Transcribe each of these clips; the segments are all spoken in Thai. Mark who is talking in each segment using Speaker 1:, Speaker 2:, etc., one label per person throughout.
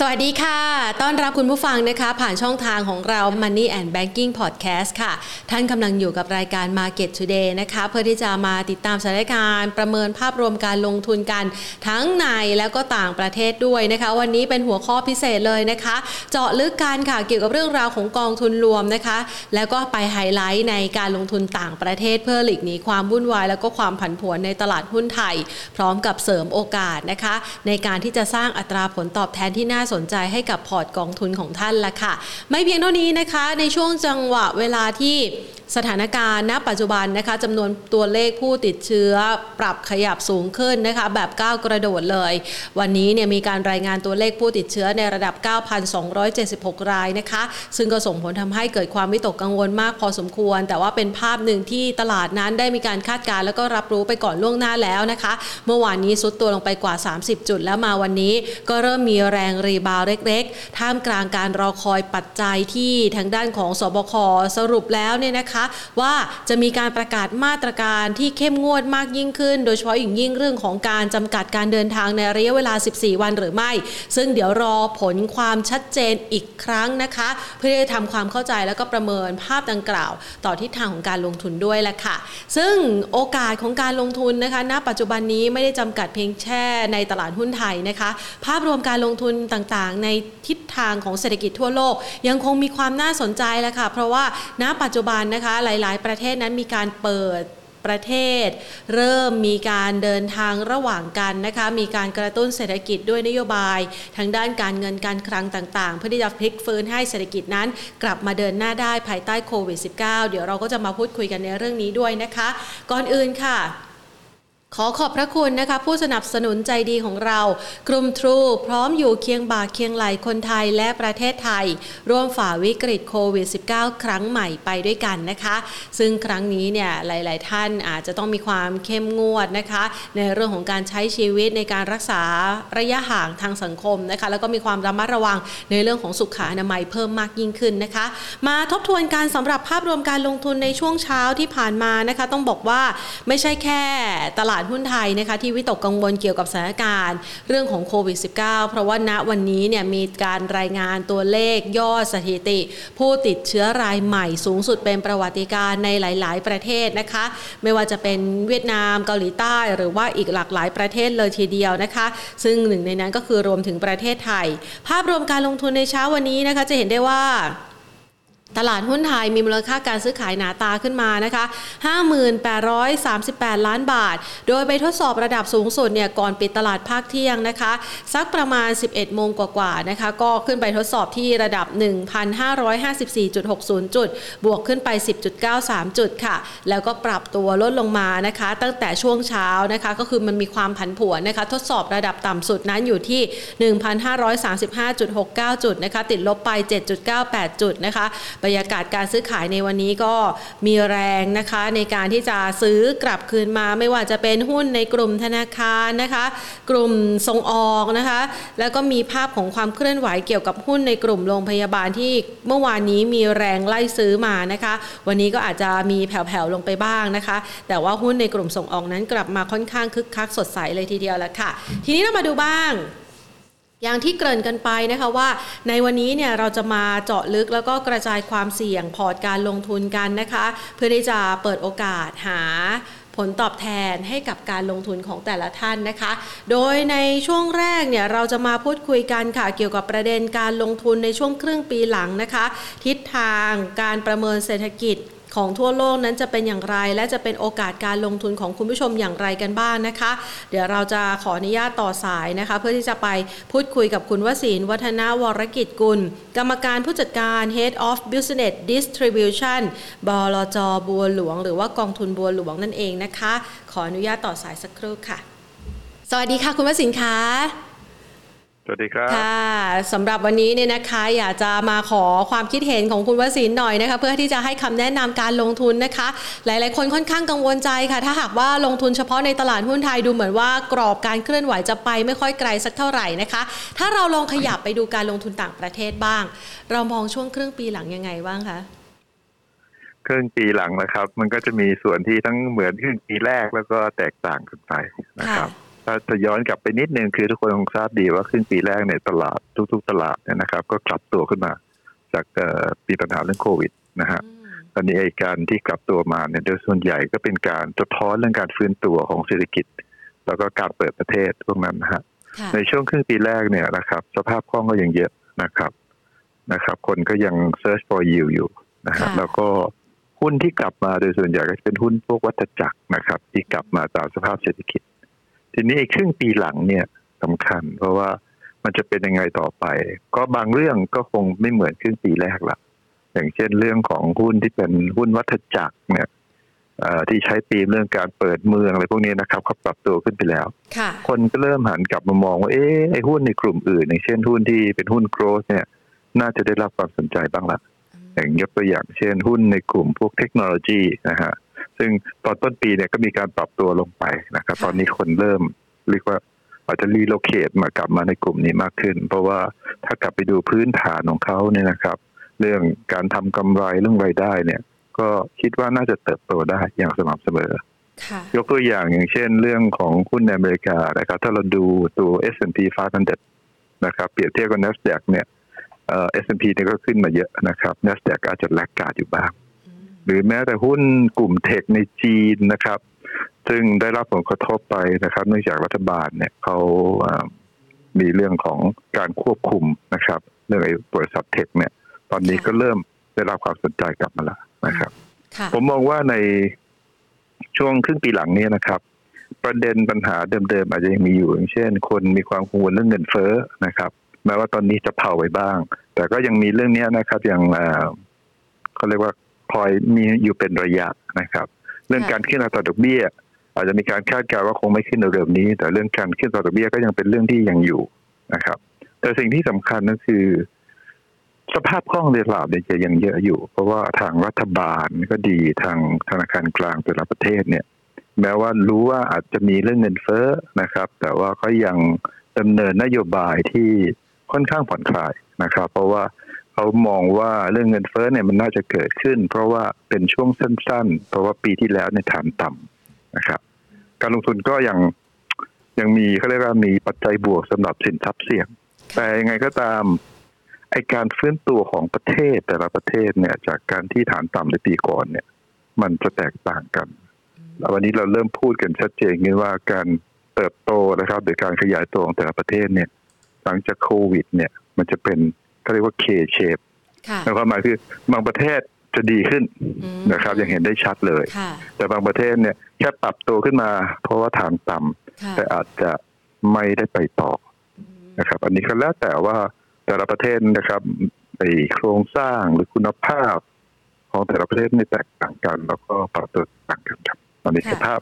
Speaker 1: สวัสดีค่ะ ต้อนรับคุณผู้ฟังนะคะ ผ่านช่องทางของเรา Money and Banking Podcast ค่ะ ท่านกำลังอยู่กับรายการ Market Today นะคะ เพื่อที่จะมาติดตามสถานการณ์ ประเมินภาพรวมการลงทุนกันทั้งในแล้วก็ต่างประเทศด้วยนะคะ วันนี้เป็นหัวข้อพิเศษเลยนะคะ เจาะลึกกันค่ะ เกี่ยวกับเรื่องราวของกองทุนรวมนะคะ แล้วก็ไปไฮไลท์ในการลงทุนต่างประเทศ เพื่อหลีกหนีความวุ่นวาย แล้วก็ความผันผวนในตลาดหุ้นไทย พร้อมกับเสริมโอกาสนะคะ ในการที่จะสร้างอัตราผลตอบแทนที่น่าสนใจให้กับพอร์ตกองทุนของท่านละค่ะ ไม่เพียงเท่านี้นะคะ ในช่วงจังหวะเวลาที่สถานการณ์ณปัจจุบันนะคะจำนวนตัวเลขผู้ติดเชื้อปรับขยับสูงขึ้นนะคะ แบบก้าวกระโดดเลย วันนี้เนี่ยมีการรายงานตัวเลขผู้ติดเชื้อในระดับ 9,276 รายนะคะ ซึ่งก็ส่งผลทำให้เกิดความวิตกกังวลมากพอสมควร แต่ว่าเป็นภาพหนึ่งที่ตลาดนั้นได้มีการคาดการณ์แล้วก็รับรู้ไปก่อนล่วงหน้าแล้วนะคะ เมื่อวานนี้ซุดตัวลงไปกว่า 30 จุดแล้วมาวันนี้ก็เริ่มมีแรงรีบาวเล็กๆ ท่ามกลางการรอคอยปัจจัยที่ทางด้านของสบคสรุปแล้วเนี่ยนะคะว่าจะมีการประกาศมาตรการที่เข้มงวดมากยิ่งขึ้น โดยเฉพาะอย่างยิ่งเรื่องของการจำกัดการเดินทางในระยะเวลา 14 วันหรือไม่ ซึ่งเดี๋ยวรอผลความชัดเจนอีกครั้งนะคะ เพื่อจะทำความเข้าใจแล้วก็ประเมินภาพดังกล่าว ต่อทิศทางของการลงทุนด้วยแหละค่ะ ซึ่งโอกาสของการลงทุนนะคะณปัจจุบันนี้ไม่ได้จำกัดเพียงแค่ในตลาดหุ้นไทยนะคะ ภาพรวมการลงทุนต่างๆ ในทิศทางของเศรษฐกิจทั่วโลก ยังคงมีความน่าสนใจแหละค่ะ เพราะว่าณปัจจุบันนะคะหลาย ๆ ประเทศนั้นมีการเปิดประเทศ เริ่มมีการเดินทางระหว่างกันนะคะมีการกระตุ้นเศรษฐกิจด้วยนโยบายทางด้านการเงินการคลังต่างๆ เพื่อที่จะพลิกฟื้นให้เศรษฐกิจนั้น กลับมาเดินหน้าได้ภายใต้โควิด -19 เดี๋ยวเราก็จะมาพูดคุยกันในเรื่องนี้ด้วยนะคะ ก่อนอื่นค่ะ ขอขอบพระคุณนะคะ ผู้สนับสนุนใจดีของเรา กลุ่มทรูพร้อมอยู่เคียงบ่าเคียงไหลคนไทยและประเทศไทย ร่วมฝ่าวิกฤตโควิด -19 ครั้งใหม่ไปด้วยกันนะคะ ซึ่งครั้งนี้เนี่ยหลาย ๆ ท่านอาจจะต้องมีความเข้มงวดนะคะ ในเรื่องของการใช้ชีวิตในการรักษาระยะห่างทางสังคมนะคะ แล้วก็มีความระมัดระวังในเรื่องของสุขอนามัยเพิ่มมากยิ่งขึ้นนะคะ มาทบทวนการสำหรับภาพรวมการลงทุนในช่วงเช้าที่ผ่านมานะคะ ต้องบอกว่าไม่ใช่แค่ตลาดหุ้นไทยนะคะที่วิตกกังวลเกี่ยวกับสถานการณ์เรื่องของโควิด -19 เพราะว่าณวันนี้เนี่ยมีการรายงานตัวเลขยอดสถิติ ผู้ติดเชื้อรายใหม่สูงสุดเป็นประวัติการในหลาย ๆ ประเทศนะคะ ไม่ว่าจะเป็นเวียดนามเกาหลีใต้หรือว่าอีกหลากหลายประเทศเลยทีเดียวนะคะ ซึ่งหนึ่งในนั้นก็คือรวมถึงประเทศไทย ภาพรวมการลงทุนในเช้าวันนี้นะคะจะเห็นได้ว่า ตลาดหุ้นไทยมีมูลค่าการซื้อขายหนาตาขึ้นมานะคะ 5838 ล้านบาท โดยไปทดสอบระดับสูงสุดเนี่ยก่อนปิดตลาดภาคเที่ยงนะคะ สักประมาณ 11 โมงกว่าๆนะคะ ก็ขึ้นไปทดสอบที่ระดับ 1,554.60 จุด บวกขึ้นไป 10.93 จุดค่ะ แล้วก็ปรับตัวลดลงมานะคะ ตั้งแต่ช่วงเช้านะคะ ก็คือมันมีความผันผวนนะคะ ทดสอบระดับต่ำสุดนั้นอยู่ที่ 1,535.69 จุดนะคะ ติดลบไป 7.98 จุดนะคะบรรยากาศการซื้อขายในวันนี้ก็มีแรงนะคะในการที่จะซื้อกลับคืนมา ไม่ว่าจะเป็นหุ้นในกลุ่มธนาคารนะคะ กลุ่มส่งออกนะคะ แล้วก็มีภาพของความเคลื่อนไหวเกี่ยวกับหุ้นในกลุ่มโรงพยาบาลที่เมื่อวานนี้มีแรงไล่ซื้อมานะคะ วันนี้ก็อาจจะมีแผ่วๆลงไปบ้างนะคะ แต่ว่าหุ้นในกลุ่มส่งออกนั้นกลับมาค่อนข้างคึกคักสดใสเลยทีเดียวแล้วค่ะ ทีนี้เรามาดูบ้าง อย่างที่เกริ่นกันไปนะคะว่า ในวันนี้เนี่ยเราจะมาเจาะลึกแล้วก็กระจายความเสี่ยงพอร์ตการลงทุนกันนะคะ เพื่อที่จะเปิดโอกาสหาผลตอบแทนให้กับการลงทุนของแต่ละท่านนะคะ โดยในช่วงแรกเนี่ยเราจะมาพูดคุยกันค่ะเกี่ยวกับประเด็นการลงทุนในช่วงครึ่งปีหลังนะคะ ทิศทางการประเมินเศรษฐกิจ ของทั่วโลกนั้นจะเป็นอย่างไร และจะเป็นโอกาสการลงทุนของคุณผู้ชมอย่างไรกันบ้างนะคะ เดี๋ยวเราจะขออนุญาตต่อสายนะคะ เพื่อที่จะไปพูดคุยกับคุณวศินวัฒนาวรกิจกุล กรรมการผู้จัดการ Head of Business Distribution บลจบัวหลวง หรือว่ากองทุนบัวหลวงนั่นเองนะคะ ขออนุญาตต่อสายสักครู่ค่ะ สวัสดีค่ะ คุณวศินค่ะ
Speaker 2: สวัสดีครับ
Speaker 1: ค่ะสำหรับวันนี้เนี่ยนะคะอยากจะมาขอความคิดเห็นของคุณวสินหน่อยนะคะเพื่อที่จะให้คำแนะนำการลงทุนนะคะ หลาย ๆ คนค่อนข้างกังวลใจค่ะ ถ้าหากว่าลงทุนเฉพาะในตลาดหุ้นไทยดูเหมือนว่ากรอบการเคลื่อนไหวจะไปไม่ค่อยไกลสักเท่าไหร่นะคะ ถ้าเราลองขยับไปดูการลงทุนต่างประเทศบ้าง เรามองช่วงครึ่งปีหลังยังไงบ้างคะ
Speaker 2: ครึ่งปีหลังนะครับ มันก็จะมีส่วนที่ทั้งเหมือนครึ่งปีแรกแล้วก็แตกต่างกันไปนะครับ ถ้าจะย้อนกลับไปนิดนึงคือทุกคนคงทราบดีว่าครึ่งปีแรกเนี่ยตลาดทุก ๆ ตลาดเนี่ยนะครับ ก็กลับตัวขึ้นมา จากปีปัญหาเรื่องโควิดนะฮะตอนนี้ไอ้การที่กลับตัวมาเนี่ยโดยส่วนใหญ่ก็เป็นการสะท้อนเรื่องการฟื้นตัวของเศรษฐกิจ แล้วก็การเปิดประเทศพวกนั้นนะฮะในช่วงครึ่งปีแรกเนี่ยนะครับ สภาพคล่องก็ยังเยอะนะครับนะครับ คนก็ยัง search for yield อยู่นะครับแล้วก็หุ้นที่กลับมาโดยส่วนใหญ่ก็จะเป็นหุ้นพวกวัฏจักรนะครับ ที่กลับมาตามสภาพเศรษฐกิจ ทีนี้ครึ่งปีหลังเนี่ยสำคัญ เพราะว่ามันจะเป็นยังไงต่อไป ก็บางเรื่องก็คงไม่เหมือนครึ่งปีแรกละอย่างเช่นเรื่องของหุ้นที่เป็นหุ้นวัฏจักรเนี่ยที่ใช้ตีมเรื่องการเปิดเมืองอะไรพวกนี้นะครับเขาปรับตัวขึ้นไปแล้ว คนก็เริ่มหันกลับมามองว่าเอ๊ะไอ้หุ้นในกลุ่มอื่น อย่างเช่นหุ้นที่เป็นหุ้นโกลด์เนี่ย น่าจะได้รับความสนใจบ้างละอย่างยกตัวอย่างเช่นหุ้นในกลุ่มพวกเทคโนโลยีนะฮะ ซึ่งตอนต้นปีเนี่ยก็มีการปรับตัวลงไปนะครับ ตอนนี้คนเริ่มเรียกว่าอาจจะ relocate มากลับมาในกลุ่มนี้มากขึ้น เพราะว่าถ้ากลับไปดูพื้นฐานของเขาเนี่ยนะครับ เรื่องการทำกำไรเรื่องรายได้เนี่ย ก็คิดว่าน่าจะเติบโตได้อย่างสม่ำเสมอยกตัวอย่างอย่างเช่นเรื่องของหุ้นในอเมริกานะครับ ถ้าเราดูตัว S&P 500นะครับเปรียบเทียบกับ NASDAQ เนี่ยเอ่อ S&P เนี่ยก็ขึ้นมาเยอะนะครับ NASDAQ อาจจะ laggard อยู่บ้าง หรือแม้แต่หุ้นกลุ่มเทคในจีนนะครับ ซึ่งได้รับผลกระทบไปนะครับ เนื่องจากรัฐบาลเนี่ยเขามีเรื่องของการควบคุมนะครับ เรื่องไอ้บริษัทเทคเนี่ย ตอนนี้ก็เริ่มได้รับความสนใจกลับมาแล้วนะครับ ผมมองว่าในช่วงครึ่งปีหลังนี้นะครับ ประเด็นปัญหาเดิมๆอาจจะยังมีอยู่อย่างเช่น คนมีความกังวลเรื่องเงินเฟ้อนะครับ แม้ว่าตอนนี้จะเผาไปบ้าง แต่ก็ยังมีเรื่องนี้นะครับอย่างเขาเรียกว่า คอยมีอยู่เป็นระยะนะครับ เรื่องการขึ้นอัตราดอกเบี้ย อาจจะมีการคาดการณ์ว่าคงไม่ขึ้นเร็วๆนี้ แต่เรื่องการขึ้นอัตราดอกเบี้ยก็ยังเป็นเรื่องที่ยังอยู่นะครับ แต่สิ่งที่สำคัญก็คือ สภาพคล่องในตลาดเนี่ยจะยังเยอะอยู่ เพราะว่าทางรัฐบาลก็ดีทางธนาคารกลางแต่ละประเทศเนี่ย แม้ว่ารู้ว่าอาจจะมีเรื่องเงินเฟ้อนะครับ แต่ว่าก็ยังดำเนินนโยบายที่ค่อนข้างผ่อนคลายนะครับ เพราะว่า เขามองว่าเรื่องเงินเฟ้อเนี่ยมันน่าจะเกิดขึ้น เพราะว่าเป็นช่วงสั้น ๆ เพราะว่าปีที่แล้วในฐานต่ำนะครับ การลงทุนก็ยังยังมีเขาเรียกว่ามีปัจจัยบวกสำหรับสินทรัพย์เสี่ยง แต่ยังไงก็ตามไอการฟื้นตัวของประเทศแต่ละประเทศเนี่ย จากการที่ฐานต่ำในปีก่อนเนี่ย มันจะแตกต่างกันแล้ววันนี้เราเริ่มพูดกันชัดเจนว่าการเติบโตนะครับหรือการขยายตัวของแต่ละประเทศเนี่ย หลังจากโควิด เนี่ย มันจะเป็น เขาเรียกว่า K shape แล้วความหมายคือบางประเทศจะดีขึ้นนะครับยังเห็นได้ชัดเลย แต่บางประเทศเนี่ยแค่ปรับตัวขึ้นมา เพราะว่าฐานต่ำแต่อาจจะไม่ได้ไปต่อนะครับ อันนี้ก็แล้วแต่ว่าแต่ละประเทศนะครับไอโครงสร้างหรือคุณภาพ ของแต่ละประเทศนี่แตกต่างกัน แล้วก็ปรับตัวต่างกันครับตอนนี้สภาพ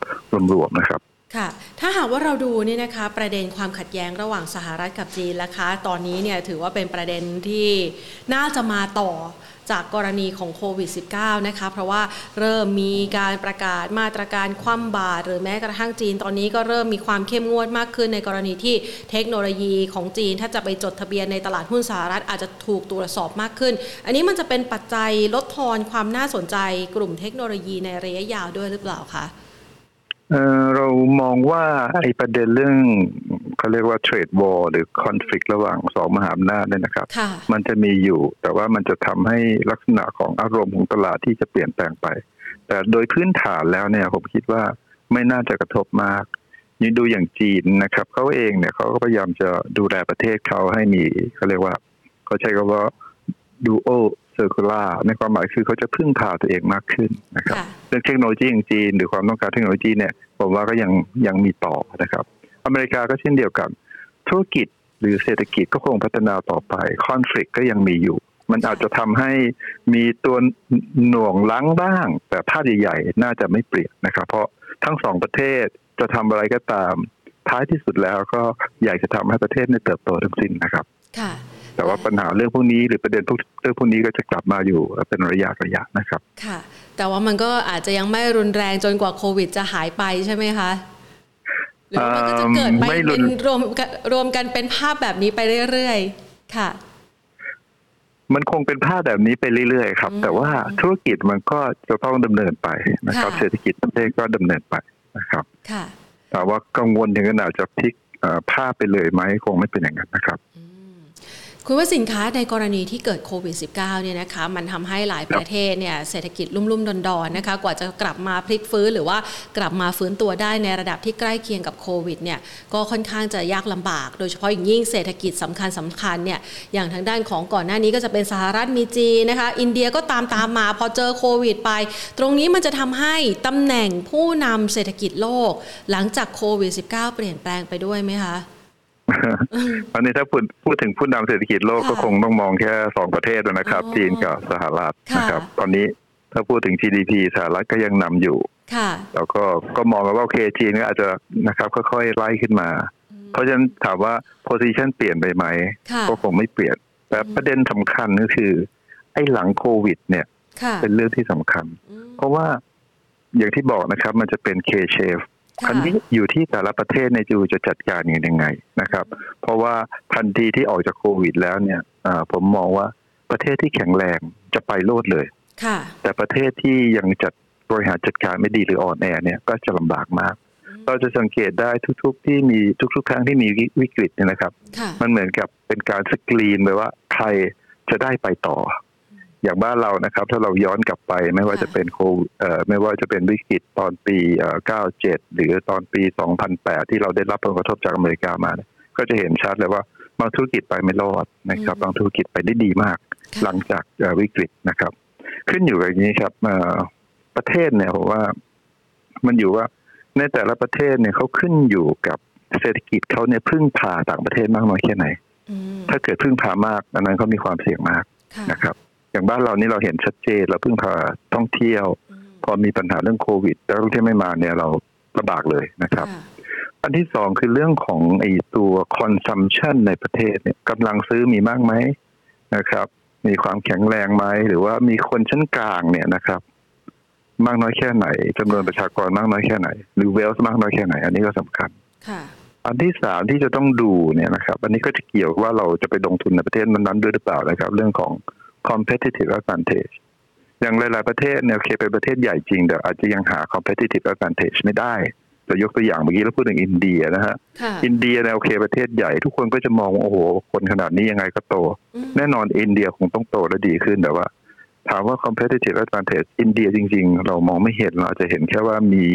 Speaker 2: รวมๆนะครับ
Speaker 1: ค่ะ ถ้าหากว่าเราดูนี่นะคะประเด็นความขัดแย้งระหว่างสหรัฐกับจีนนะคะ ตอนนี้เนี่ยถือว่าเป็นประเด็นที่น่าจะมาต่อจากกรณีของโควิด -19 นะคะ เพราะว่าเริ่มมีการประกาศมาตรการคว่ำบาตรหรือแม้กระทั่งจีนตอนนี้ก็เริ่มมีความเข้มงวดมากขึ้นในกรณีที่เทคโนโลยีของจีน ถ้าจะไปจดทะเบียนในตลาดหุ้นสหรัฐอาจจะถูกตรวจสอบมากขึ้น อันนี้มันจะเป็นปัจจัยลดทอนความน่าสนใจกลุ่มเทคโนโลยีในระยะยาวด้วยหรือเปล่าคะ
Speaker 2: เรามองว่าไอ้ประเด็นเรื่องเขาเรียกว่าเทรดวอลหรือคอนฟ lict ระหว่างสองมหาอำนาจเนี่ยนะครับ มันจะมีอยู่ แต่ว่ามันจะทำให้ลักษณะของอารมณ์ของตลาดที่จะเปลี่ยนแปลงไป แต่โดยพื้นฐานแล้วเนี่ยผมคิดว่าไม่น่าจะกระทบมากนี่ดูอย่างจีนนะครับเขาเองเนี่ยเขาก็พยายามจะดูแลประเทศเขาให้มีเขาเรียกว่าเขาใช้คำว่าดูโอ เซอร์คูลาในความหมายคือเขาจะพึ่งพาตัวเองมากขึ้นนะครับเรื่องเทคโนโลยีอย่างจีน หรือความต้องการเทคโนโลยีเนี่ยผมว่าก็ยังยังมีต่อนะครับ อเมริกาก็เช่นเดียวกัน ธุรกิจหรือเศรษฐกิจก็คงพัฒนาต่อไปคอนฟ lict ก็ยังมีอยู่ มันอาจจะทำให้มีตัวหน่วงล้างบ้าง แต่ภาพใหญ่ๆน่าจะไม่เปลี่ยนนะครับ เพราะทั้งสองประเทศจะทำอะไรก็ตาม ท้ายที่สุดแล้วก็อยากจะทำให้ประเทศในเติบโตทั้งสิ้นนะครับ
Speaker 1: ค่ะ
Speaker 2: แต่ว่าปัญหาเรื่องพวกนี้หรือประเด็นพวกเรื่องพวกนี้ก็จะกลับมาอยู่เป็นระยะระยะนะครับ
Speaker 1: ค่ะ แต่ว่ามันก็อาจจะยังไม่รุนแรงจนกว่าโควิด จะหายไปใช่ไหมคะหรือมันก็จะเกิดไปเป็นรวมรวมกันเป็นภาพแบบนี้ไปเรื่อยๆ ค่ะ
Speaker 2: มันคงเป็นภาพแบบนี้ไปเรื่อยๆ ครับ แต่ว่าธุรกิจมันก็จะต้องดำเนินไปนะครับ เศรษฐกิจประเทศก็ดำเนินไปนะครับ
Speaker 1: ค่ะ
Speaker 2: แต่ว่ากังวลถึงขนาดจะพลิกภาพไปเลยไหมคงไม่เป็นอย่างนั้นนะครับ
Speaker 1: คุณว่าสินค้าในกรณีที่เกิดโควิด -19 เนี่ยนะคะมันทำให้หลายประเทศเนี่ยเศรษฐกิจลุ่มๆดอนๆนะคะกว่าจะกลับมาพลิกฟื้นหรือว่ากลับมาฟื้นตัวได้ในระดับที่ใกล้เคียงกับโควิดเนี่ยก็ค่อนข้างจะยากลำบาก โดยเฉพาะอย่างยิ่งเศรษฐกิจสำคัญสำคัญเนี่ยอย่างทางด้านของก่อนหน้านี้ก็จะเป็นสหรัฐมีจีนะคะ อินเดียก็ตามตามมาพอเจอโควิด ไป ตรงนี้มันจะทำให้ตำแหน่งผู้นำเศรษฐกิจโลก หลังจากโควิด -19 เปลี่ยนแปลงไปด้วยไหมคะ
Speaker 2: อันนี้ถ้าพูดพูดถึงผู้นำเศรษฐกิจโลกก็คงต้องมองแค่สองประเทศนะครับ จีนกับสหรัฐนะครับ ตอนนี้ถ้าพูดถึง GDP สหรัฐก็ยังนำอยู่แล้วก็ก็มองว่าโอเคจีนก็อาจจะนะครับค่อยๆไล่ขึ้นมา เพราะฉะนั้นถามว่า position เปลี่ยนไปไหม ก็คงไม่เปลี่ยน แต่ประเด็นสำคัญก็คือ ไอ้หลังโควิด เนี่ย เป็นเรื่องที่สำคัญ เพราะว่าอย่างที่บอกนะครับ มันจะเป็น K-shape อันนี้อยู่ที่แต่ละประเทศในจูจะจัดการอย่างยังไงนะครับ เพราะว่าทันทีที่ออกจากโควิดแล้วเนี่ยผมมองว่าประเทศที่แข็งแรงจะไปโลดเลยแต่ประเทศที่ยังจัดบริหารจัดการไม่ดีหรืออ่อนแอเนี่ยก็จะลำบากมาก เราจะสังเกตได้ทุก ๆ ที่มีทุก ๆ ครั้งที่มีวิกฤตเนี่ยนะครับ มันเหมือนกับเป็นการสกรีนไปว่าใครจะได้ไปต่อ อย่างบ้านเรานะครับ ถ้าเราย้อนกลับไปไม่ว่าจะเป็นโคไม่ว่าจะเป็นวิกฤตตอนปี 97 หรือตอนปี 2008 ที่เราได้รับผลกระทบจากอเมริกามา ก็จะเห็นชัดเลยว่าบางธุรกิจไปไม่รอดนะครับบางธุรกิจไปได้ดีมาก หลังจากวิกฤตนะครับ ขึ้นอยู่กับอย่างนี้ครับประเทศเนี่ยผมว่า มันอยู่ว่าในแต่ละประเทศเนี่ยเขาขึ้นอยู่กับเศรษฐกิจเขาเนี่ยพึ่งพาต่างประเทศมากน้อยแค่ไหน ถ้าเกิดพึ่งพามากอันนั้นเขามีความเสี่ยงมากนะครับ อย่างบ้านเรานี่เราเห็นชัดเจนเราพึ่งพาท่องเที่ยว พอมีปัญหาเรื่องโควิดแล้วท่องเที่ยวไม่มาเนี่ยเราลำบากเลยนะครับ อันที่สองคือเรื่องของไอ้ตัว consumption ในประเทศเนี่ยกำลังซื้อมีมากไหมนะครับ มีความแข็งแรงไหมหรือว่ามีคนชั้นกลางเนี่ยนะครับ มากน้อยแค่ไหนจำนวนประชากรมากน้อยแค่ไหน หรือเวลส์มากน้อยแค่ไหน อันนี้ก็สำคัญอันที่สามที่จะต้องดูเนี่ยนะครับ อันนี้ก็จะเกี่ยวว่าเราจะไปลงทุนในประเทศนั้นๆด้วยหรือเปล่านะครับ เรื่องของ competitive advantage อย่างหลายๆประเทศเนี่ยโอเคเป็นประเทศใหญ่จริงแต่อาจจะยังหา competitive advantage ไม่ได้จะยกตัวอย่างเมื่อกี้เราพูดถึงอินเดียนะฮะ อินเดียเนี่ยโอเคประเทศใหญ่ทุกคนก็จะมองโอ้โห คนขนาดนี้ยังไงก็โต แน่นอนอินเดียคงต้องโตและดีขึ้นแต่ว่า ถามว่า competitive advantage อินเดียจริง ๆ เรามองไม่เห็นเราจะเห็นแค่ว่ามี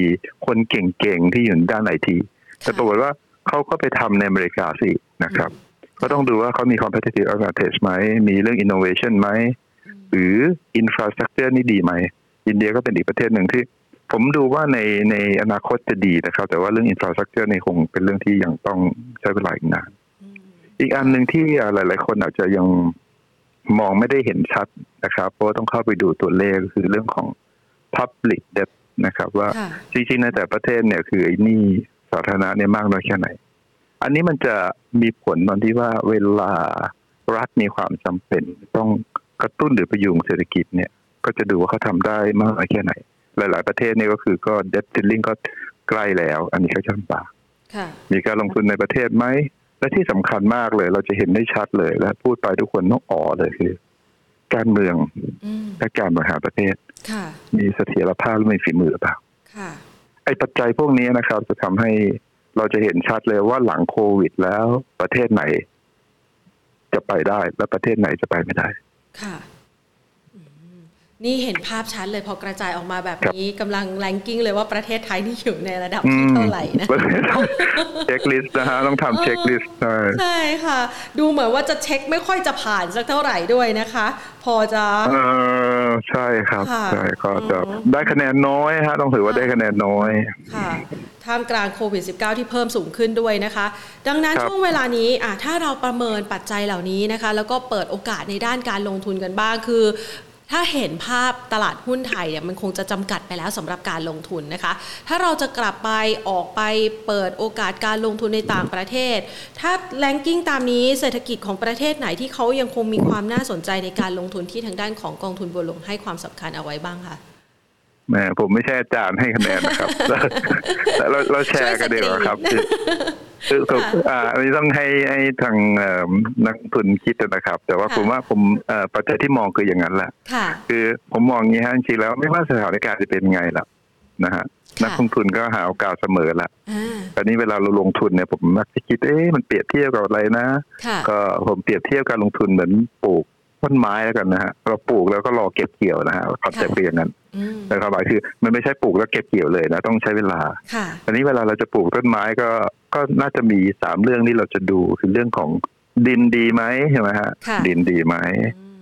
Speaker 2: คนเก่งๆ ที่อยู่ด้านไอทีแต่ปรากฏว่าเขาก็ไปทำในอเมริกาสินะครับ ก็ต้องดูว่าเขามี competitive advantage ไหม มีเรื่อง innovation ไหม หรือ infrastructure นี่ดีไหม อินเดียก็เป็นอีกประเทศหนึ่งที่ ผมดูว่าในในอนาคตจะดีนะครับ แต่ว่าเรื่อง infrastructure นี่คงเป็นเรื่องที่ยังต้องใช้เวลาอีกนาน อีกอันหนึ่งที่หลาย ๆ คนอาจจะยังมองไม่ได้เห็นชัดนะครับ เพราะต้องเข้าไปดูตัวเลขคือเรื่องของ public debt นะครับ ว่าจริง ๆ ในแต่ประเทศเนี่ยคือไอ้นี่สาธารณะเนี่ยมากน้อยแค่ไหน อันนี้มันจะมีผลตอนที่ว่าเวลารัฐมีความจำเป็น ต้องกระตุ้นหรือประยุงเศรษฐกิจเนี่ยก็จะดูว่าเขาทำได้มากน้อยแค่ไหน หลาย ๆ ประเทศนี่ก็คือก็เด t ซิลลิงก็ใกล้แล้ว อันนี้เขาจะลำบากมีการลงทุนในประเทศไหม และที่สำคัญมากเลย เราจะเห็นได้ชัดเลย และพูดไปทุกคนต้องอ๋อเลยคือ การเมืองและการบริหารประเทศมีเสถียรภาพหรือไม่ฝีมือหรือเปล่าไอ้ปัจจัยพวกนี้นะครับ จะทำให้ เราจะเห็นชัดเลยว่าหลังโควิดแล้วประเทศไหน จะไปได้และประเทศไหนจะไปไม่ได้
Speaker 1: ค่ะนี่เห็นภาพชัดเลยพอกระจายออกมาแบบนี้กำลังแรงกิ้งเลยว่าประเทศไทยนี่อยู่ในระดับที่เท่าไหร่นะ
Speaker 2: เช็คลิสต์นะฮะต้องทำเช็คลิสต์ใช่
Speaker 1: ใช่ค่ะ ดูเหมือนว่าจะเช็คไม่ค่อยจะผ่านสักเท่าไหร่ด้วยนะคะ พอจะ
Speaker 2: เออใช่ครับใช่ก็จะได้คะแนนน้อยฮะต้องถือว่าได้คะแนนน้อย
Speaker 1: ค่ะ ท่ามกลางโควิด -19 ที่เพิ่มสูงขึ้นด้วยนะคะ ดังนั้นช่วงเวลานี้อะถ้าเราประเมินปัจจัยเหล่านี้นะคะ แล้วก็เปิดโอกาสในด้านการลงทุนกันบ้างคือถ้าเห็นภาพตลาดหุ้นไทยเนี่ยมันคงจะจำกัดไปแล้วสำหรับการลงทุนนะคะ ถ้าเราจะกลับไปออกไปเปิดโอกาสการลงทุนในต่างประเทศ ถ้าแลนกิ้งตามนี้เศรษฐกิจของประเทศไหนที่เขายังคงมีความน่าสนใจในการลงทุนที่ทางด้านของกองทุนบัวหลวงให้ความสำคัญเอาไว้บ้างคะ
Speaker 2: แม่ผมไม่ใช่อาจารย์ให้คะแนนนะครับเราเราแชร์กันดีกว่าครับคืออ่าอันนี้ต้องให้ให้ทางนักทุนคิดนะครับ แต่ว่าผมว่าผมปัจจัยที่มองคืออย่างนั้นแหละคือผมมองอย่างนี้ฮะจริงๆแล้วไม่ว่าสถานการณ์จะเป็นไงล่ะนะฮะนักลงทุนก็หาโอกาสเสมอละ
Speaker 1: อ่า
Speaker 2: ตอนนี้เวลาเราลงทุนเนี่ยผมมักจะคิด เอ๊ะมันเปรียบเทียบกับอะไรนะ
Speaker 1: ค่ะ
Speaker 2: ก็ผมเปรียบเทียบการลงทุนเหมือนปลูก ต้นไม้แล้วกันนะฮะเราปลูกแล้วก็รอเก็บเกี่ยวนะฮะคอนเซ็ปต์เป็นอย่างนั้น
Speaker 1: อืม
Speaker 2: แต่ความหมายคือมันไม่ใช่ปลูกแล้วเก็บเกี่ยวเลยนะต้องใช้เวลา
Speaker 1: ค่ะ
Speaker 2: อันนี้เวลาเราจะปลูกต้นไม้ก็ก็น่าจะมีสามเรื่องที่เราจะดูคือเรื่องของดินดีไหมใช่ไหมฮะ
Speaker 1: ค่ะ
Speaker 2: ดินดีไหม
Speaker 1: อืม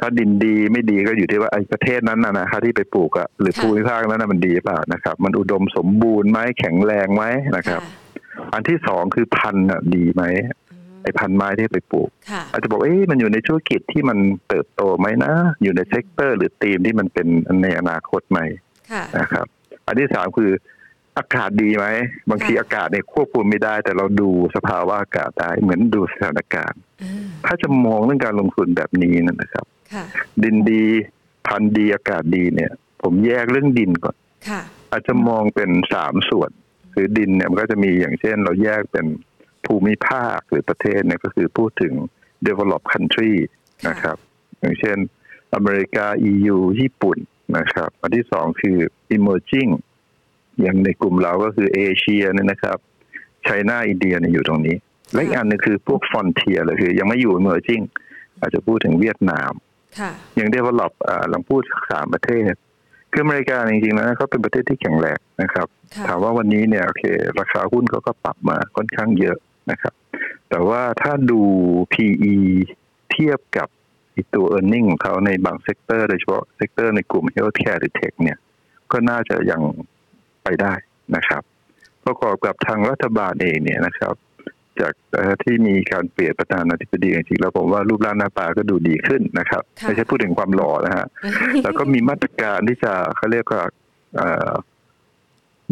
Speaker 2: ถ้าดินดีไม่ดีก็อยู่ที่ว่าไอ้ประเทศนั้นนะนะครับที่ไปปลูกอะหรือ
Speaker 1: ค่ะ
Speaker 2: ภูมิภาคนั้นนะมันดีเปล่านะครับ มันอุดมสมบูรณ์ไหมแข็งแรงไหมนะครับ อันที่สองคือพันธุ์อะดีไหม
Speaker 1: อืม
Speaker 2: ไอ้พันธุ์ไม้ที่ไปปลูก
Speaker 1: ค่ะ
Speaker 2: อาจจะบอกเอ๊ะมันอยู่ในธุรกิจที่มันเติบโตไหมนะ อยู่ใน sector หรือธีมที่มันเป็นในอนาคตไหม
Speaker 1: ค่ะ
Speaker 2: นะครับ อันที่สามคืออากาศดีไหม บางที
Speaker 1: ค่ะ
Speaker 2: อากาศเนี่ยควบคุมไม่ได้ แต่เราดูสภาวะอากาศได้เหมือนดูสถานการณ์
Speaker 1: อ่า
Speaker 2: ถ้าจะมองเรื่องการลงทุนแบบนี้นนนะครับ
Speaker 1: ค่ะ
Speaker 2: ดินดีพันธุ์ดีอากาศดีเนี่ย ผมแยกเรื่องดินก่อน
Speaker 1: ค่ะ
Speaker 2: อาจจะมองเป็นสามส่วน คือดินเนี่ยมันก็จะมีอย่างเช่น เราแยกเป็น ภูมิภาคหรือประเทศเนี่ยก็คือพูดถึง develop country
Speaker 1: ค่ะ
Speaker 2: นะครับอย่างเช่น อเมริกา EU ญี่ปุ่นนะครับ อันที่สองคือ emerging อย่างในกลุ่มเราก็คือเอเชียเนี่ยนะครับไชน่าอินเดียเนี่ยอยู่ตรงนี้ และอีกอันหนึงคือพวก frontier เลยคือ ยังไม่อยู่ emerging อาจจะพูดถึงเวียดนาม
Speaker 1: ค่ะ
Speaker 2: อย่าง develop อ่าลองพูดสามประเทศคืออเมริกาจริงๆแล้วเขาเป็นประเทศที่แข็งแรงนะครับ
Speaker 1: ค่ะ
Speaker 2: ถามว่าวันนี้เนี่ยโอเค ราคาหุ้นเขาก็ปรับมาค่อนข้างเยอะ นะครับ แต่ว่าถ้าดู PE เทียบกับไอ้ตัว e a r n i n g ของเขาในบาง sector โดยเฉพาะ sector ในกลุ่ม healthcare หรือ tech เนี่ย ก็น่าจะยังไปได้นะครับ ประกอบกับทางรัฐบาลเองเนี่ยนะครับ จากเอ่อที่มีการเปลี่ยนประธานาธิบดีจริงๆแล้วผมว่ารูปร่างหน้าตาก็ดูดีขึ้นนะครับ
Speaker 1: ค่ะ
Speaker 2: ไม่ใช่พูดถึงความหล่อนะฮะ แล้วก็มีมาตรการที่จะเขาเรียกว่าเอ่อ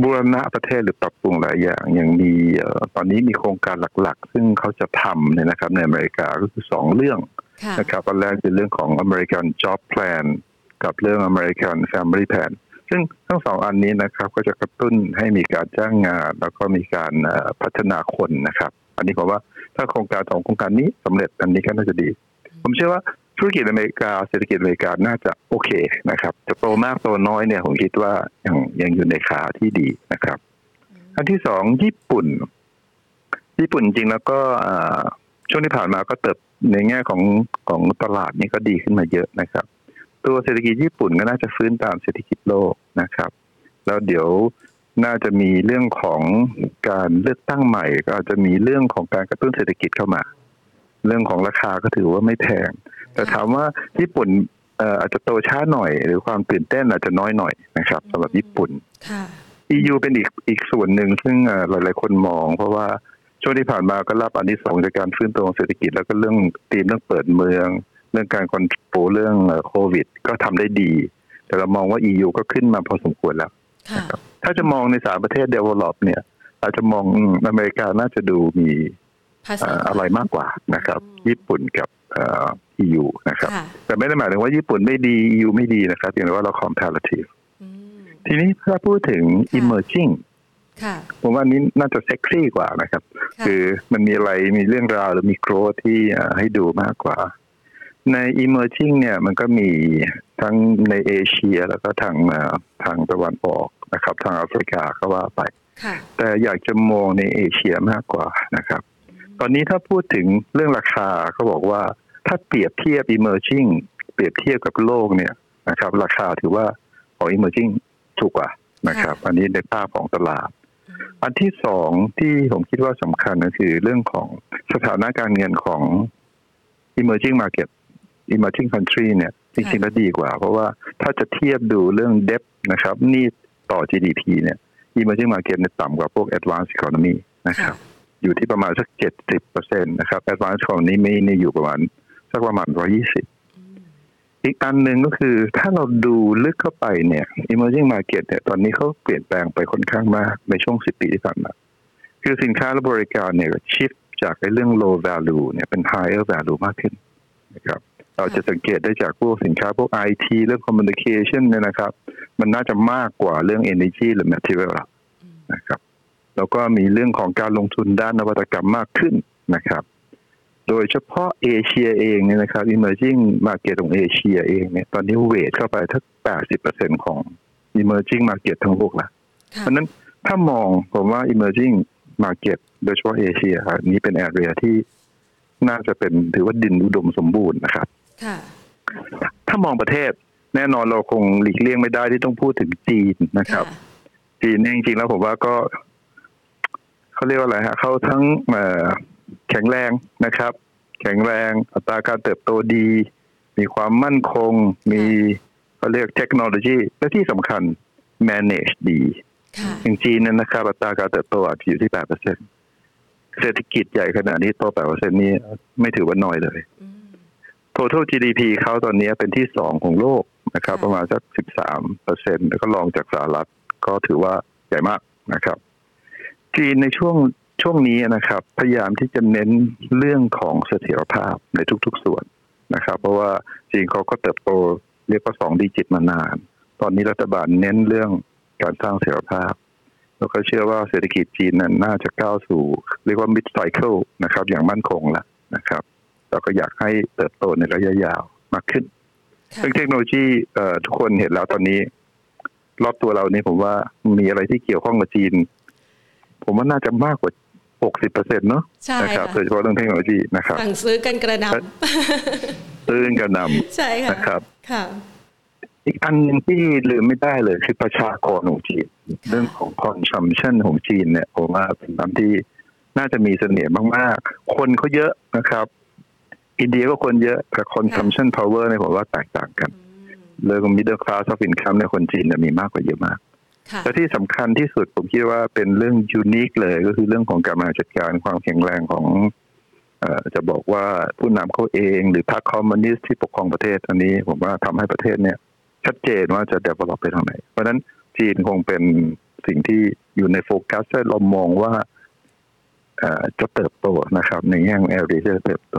Speaker 2: บูรณะประเทศหรือปรับปรุงหลายอย่างอย่างมีเอ่อตอนนี้มีโครงการหลักๆ ซึ่งเขาจะทำเนี่ยนะครับในอเมริกาก็คือสองเรื่อง
Speaker 1: ค่ะ
Speaker 2: นะครับอันแรกเป็นเรื่องของ American Job Plan กับเรื่อง American Family Plan ซึ่งทั้งสองอันนี้นะครับก็จะกระตุ้นให้มีการจ้างงาน แล้วก็มีการเอ่อพัฒนาคนนะครับ อันนี้ผมว่าถ้าโครงการสองโครงการนี้สำเร็จอันนี้ก็น่าจะดี ผมเชื่อว่า ธุรกิจอเมริกาเศรษฐกิจอเมริกาน่าจะโอเคนะครับจะโตมากโตน้อยเนี่ยผมคิดว่ายังยังอยู่ในขาที่ดีนะครับ อันที่สองญี่ปุ่น ญี่ปุ่นจริงแล้วก็อ่าช่วงที่ผ่านมาก็เติบในแง่ของของตลาดนี่ก็ดีขึ้นมาเยอะนะครับ ตัวเศรษฐกิจญี่ปุ่นก็น่าจะฟื้นตามเศรษฐกิจโลกนะครับ แล้วเดี๋ยวน่าจะมีเรื่องของการเลือกตั้งใหม่ ก็อาจจะมีเรื่องของการกระตุ้นเศรษฐกิจเข้ามา เรื่องของราคาก็ถือว่าไม่แพง แต่ถามว่าญี่ปุ่นเอ่ออาจจะโตช้าหน่อย หรือความตื่นเต้นอาจจะน้อยหน่อยนะครับสำหรับญี่ปุ่น
Speaker 1: ค่ะ
Speaker 2: EU เป็นอีกอีกส่วนหนึ่งซึ่งเอ่อหลาย ๆ คนมอง เพราะว่าช่วงที่ผ่านมาก็รับอันที่สองจากการฟื้นตัวของเศรษฐกิจแล้วก็เรื่องตีมเรื่องเปิดเมือง เรื่องการคอนโทรลเรื่องเอ่อโควิด ก็ทำได้ดี แต่เรามองว่า EU ก็ขึ้นมาพอสมควรแล้ว
Speaker 1: ค่ะ
Speaker 2: ถ้าจะมองในสามประเทศ develop เนี่ยอาจจะมองอืมอเมริกาน่าจะดูมี
Speaker 1: ภาษา
Speaker 2: เอ่ออะไรมากกว่านะครับ
Speaker 1: อืม
Speaker 2: ญี่ปุ่นกับเอ่อ EU นะครับ
Speaker 1: ค่ะ
Speaker 2: แต่ไม่ได้หมายถึงว่าญี่ปุ่นไม่ดี EU ไม่ดีนะครับเพียงแต่ว่าเรา comparative
Speaker 1: อืม
Speaker 2: ทีนี้ถ้าพูดถึง
Speaker 1: ค่ะ
Speaker 2: emerging
Speaker 1: ค่ะ
Speaker 2: ผมว่าอันนี้น่าจะเซ็กซี่กว่านะครับ
Speaker 1: ค่ะ
Speaker 2: คือมันมีอะไรมีเรื่องราวหรือมีโกรธที่เอ่อให้ดูมากกว่า ใน emerging เนี่ยมันก็มีทั้งในเอเชียแล้วก็ทางเอ่อทางตะวันออกนะครับ ทางแอฟริกาก็ว่าไป
Speaker 1: ค่ะ
Speaker 2: แต่อยากจะมองในเอเชียมากกว่านะครับ ตอนนี้ถ้าพูดถึงเรื่องราคาเขาบอกว่า ถ้าเปรียบเทียบ emerging เปรียบเทียบกับโลกเนี่ยนะครับ ราคาถือว่าของ emerging ถูกกว่านะครับ อันนี้ในภาพของตลาด
Speaker 1: อืม
Speaker 2: อันที่สองที่ผมคิดว่าสำคัญก็คือเรื่องของสถานะการเงินของ emerging market emerging country เนี่ยจริงๆแล้วดีกว่า เพราะว่าถ้าจะเทียบดูเรื่อง debt นะครับหนี่ต่อ GDP เนี่ย emerging market เนี่ยต่ำกว่าพวก advanced economy นะครับ อยู่ที่ประมาณสักเจ็ดสิบเปอร์เซ็นต์นะครับ advanced economy ไม่นี่อยู่ประมาณ สักประมาณร้อยี่สิบ
Speaker 1: อี
Speaker 2: กอันหนึ่งก็คือถ้าเราดูลึกเข้าไปเนี่ย emerging market เนี่ยตอนนี้เขาเปลี่ยนแปลงไปค่อนข้างมากในช่วงสิบปีที่ผ่านมาคือสินค้าและบริการเนี่ยชิฟจากไอ้เรื่อง low value เนี่ยเป็น higher value มากขึ้นนะครับ เราจะสังเกตได้จากพวกสินค้าพวก IT เรื่อง communication เนี่ยนะครับ มันน่าจะมากกว่าเรื่อง energy หรือ material นะครับ แล้วก็มีเรื่องของการลงทุนด้านนวัตกรรมมากขึ้นนะครับ โดยเฉพาะเอเชียเองเนี่ยนะครับ emerging market ของเอเชียเองเนี่ยตอนนี้เวทเข้าไปทั้ง80%ของ emerging market ทั้งโลกละเพราะนั้นถ้ามองผมว่า emerging market โดยเฉพาะเอเชียนี้เป็นแอเรียที่น่าจะเป็นถือว่าดินอุดมสมบูรณ์นะครับถ้ามองประเทศแน่นอนเราคงหลีกเลี่ยงไม่ได้ที่ต้องพูดถึงจีนนะครับ จีนเนี่ยจริงๆแล้วผมว่าก็เขาเรียกว่าอะไรฮะเขาทั้ง แข็งแรงนะครับ แข็งแรงอัตราการเติบโตดี มีความมั่นคง มีเขาเรียกเทคโนโลยี และที่สำคัญ manage ดีอย่างจีนนั้นนะครับอัตราการเติบโตอาจจะอยู่ที่แปดเปอร์เซ็นเศรษฐกิจใหญ่ขนาดนี้โตแปดเปอร์เซ็นนี้ไม่ถือว่าน้อยเลย total GDP เขาตอนนี้เป็นที่สองของโลกนะครับ ประมาณสักสิบสามเปอร์เซ็นแล้วก็รองจากสหรัฐก็ถือว่าใหญ่มากนะครับ จีนในช่วง ช่วงนี้นะครับ พยายามที่จะเน้นเรื่องของเสถียรภาพในทุกๆส่วนนะครับ เพราะว่าจีนเขาก็เติบโตเรียกว่าสองดิจิตมานาน ตอนนี้รัฐบาลเน้นเรื่องการสร้างเสถียรภาพ แล้วก็เชื่อว่าเศรษฐกิจจีนนั้นน่าจะก้าวสู่ เรียกว่า mid cycle นะครับ อย่างมั่นคงแล้วนะครับแล้วก็อยากให้เติบโตในระยะยาวมากขึ้นซึ่งเทคโนโลยีทุกคนเห็นแล้วตอนนี้ รอบตัวเรานี่ผมว่ามีอะไรที่เกี่ยวข้องกับจีน ผมว่าน่าจะมากกว่า หกสิบเปอร์เซ็นต์เนาะนะครับโดยเฉพาะเรื่องเทคโนโลยีนะครับ
Speaker 1: สั่งซื้อกันกระหน่ำ
Speaker 2: ซื้อกันกระหน่ำ
Speaker 1: ใช่
Speaker 2: ค่ะนะครับ
Speaker 1: ค่ะ
Speaker 2: อีกอันนึงที่ลืมไม่ได้เลยคือประชากรของจีน เรื่องของ consumption ของจีนเนี่ยผมว่าเป็นอันที่น่าจะมีเสน่ห์มากๆ คนเขาเยอะนะครับ อินเดียก็คนเยอะแต่ consumption power ในผมว่าแตกต่างกันเรื่อง middle class of income ในคนจีนเนี่ยมีมากกว่าเยอะมาก และที่สำคัญที่สุดผมคิดว่าเป็นเรื่อง unique เลยก็คือเรื่องของการมาจัดการความแข็งแรงของจะบอกว่าผู้นำเขาเอง หรือพรรคคอมมิวนิสต์ที่ปกครองประเทศอันนี้ ผมว่าทำให้ประเทศเนี่ย ชัดเจนว่าจะ develop ไปทางไหน เพราะฉะนั้นจีนคงเป็นสิ่งที่อยู่ในโฟกัสเรามองว่าจะเติบโตนะครับ ในแง่ของ area จะเติบโต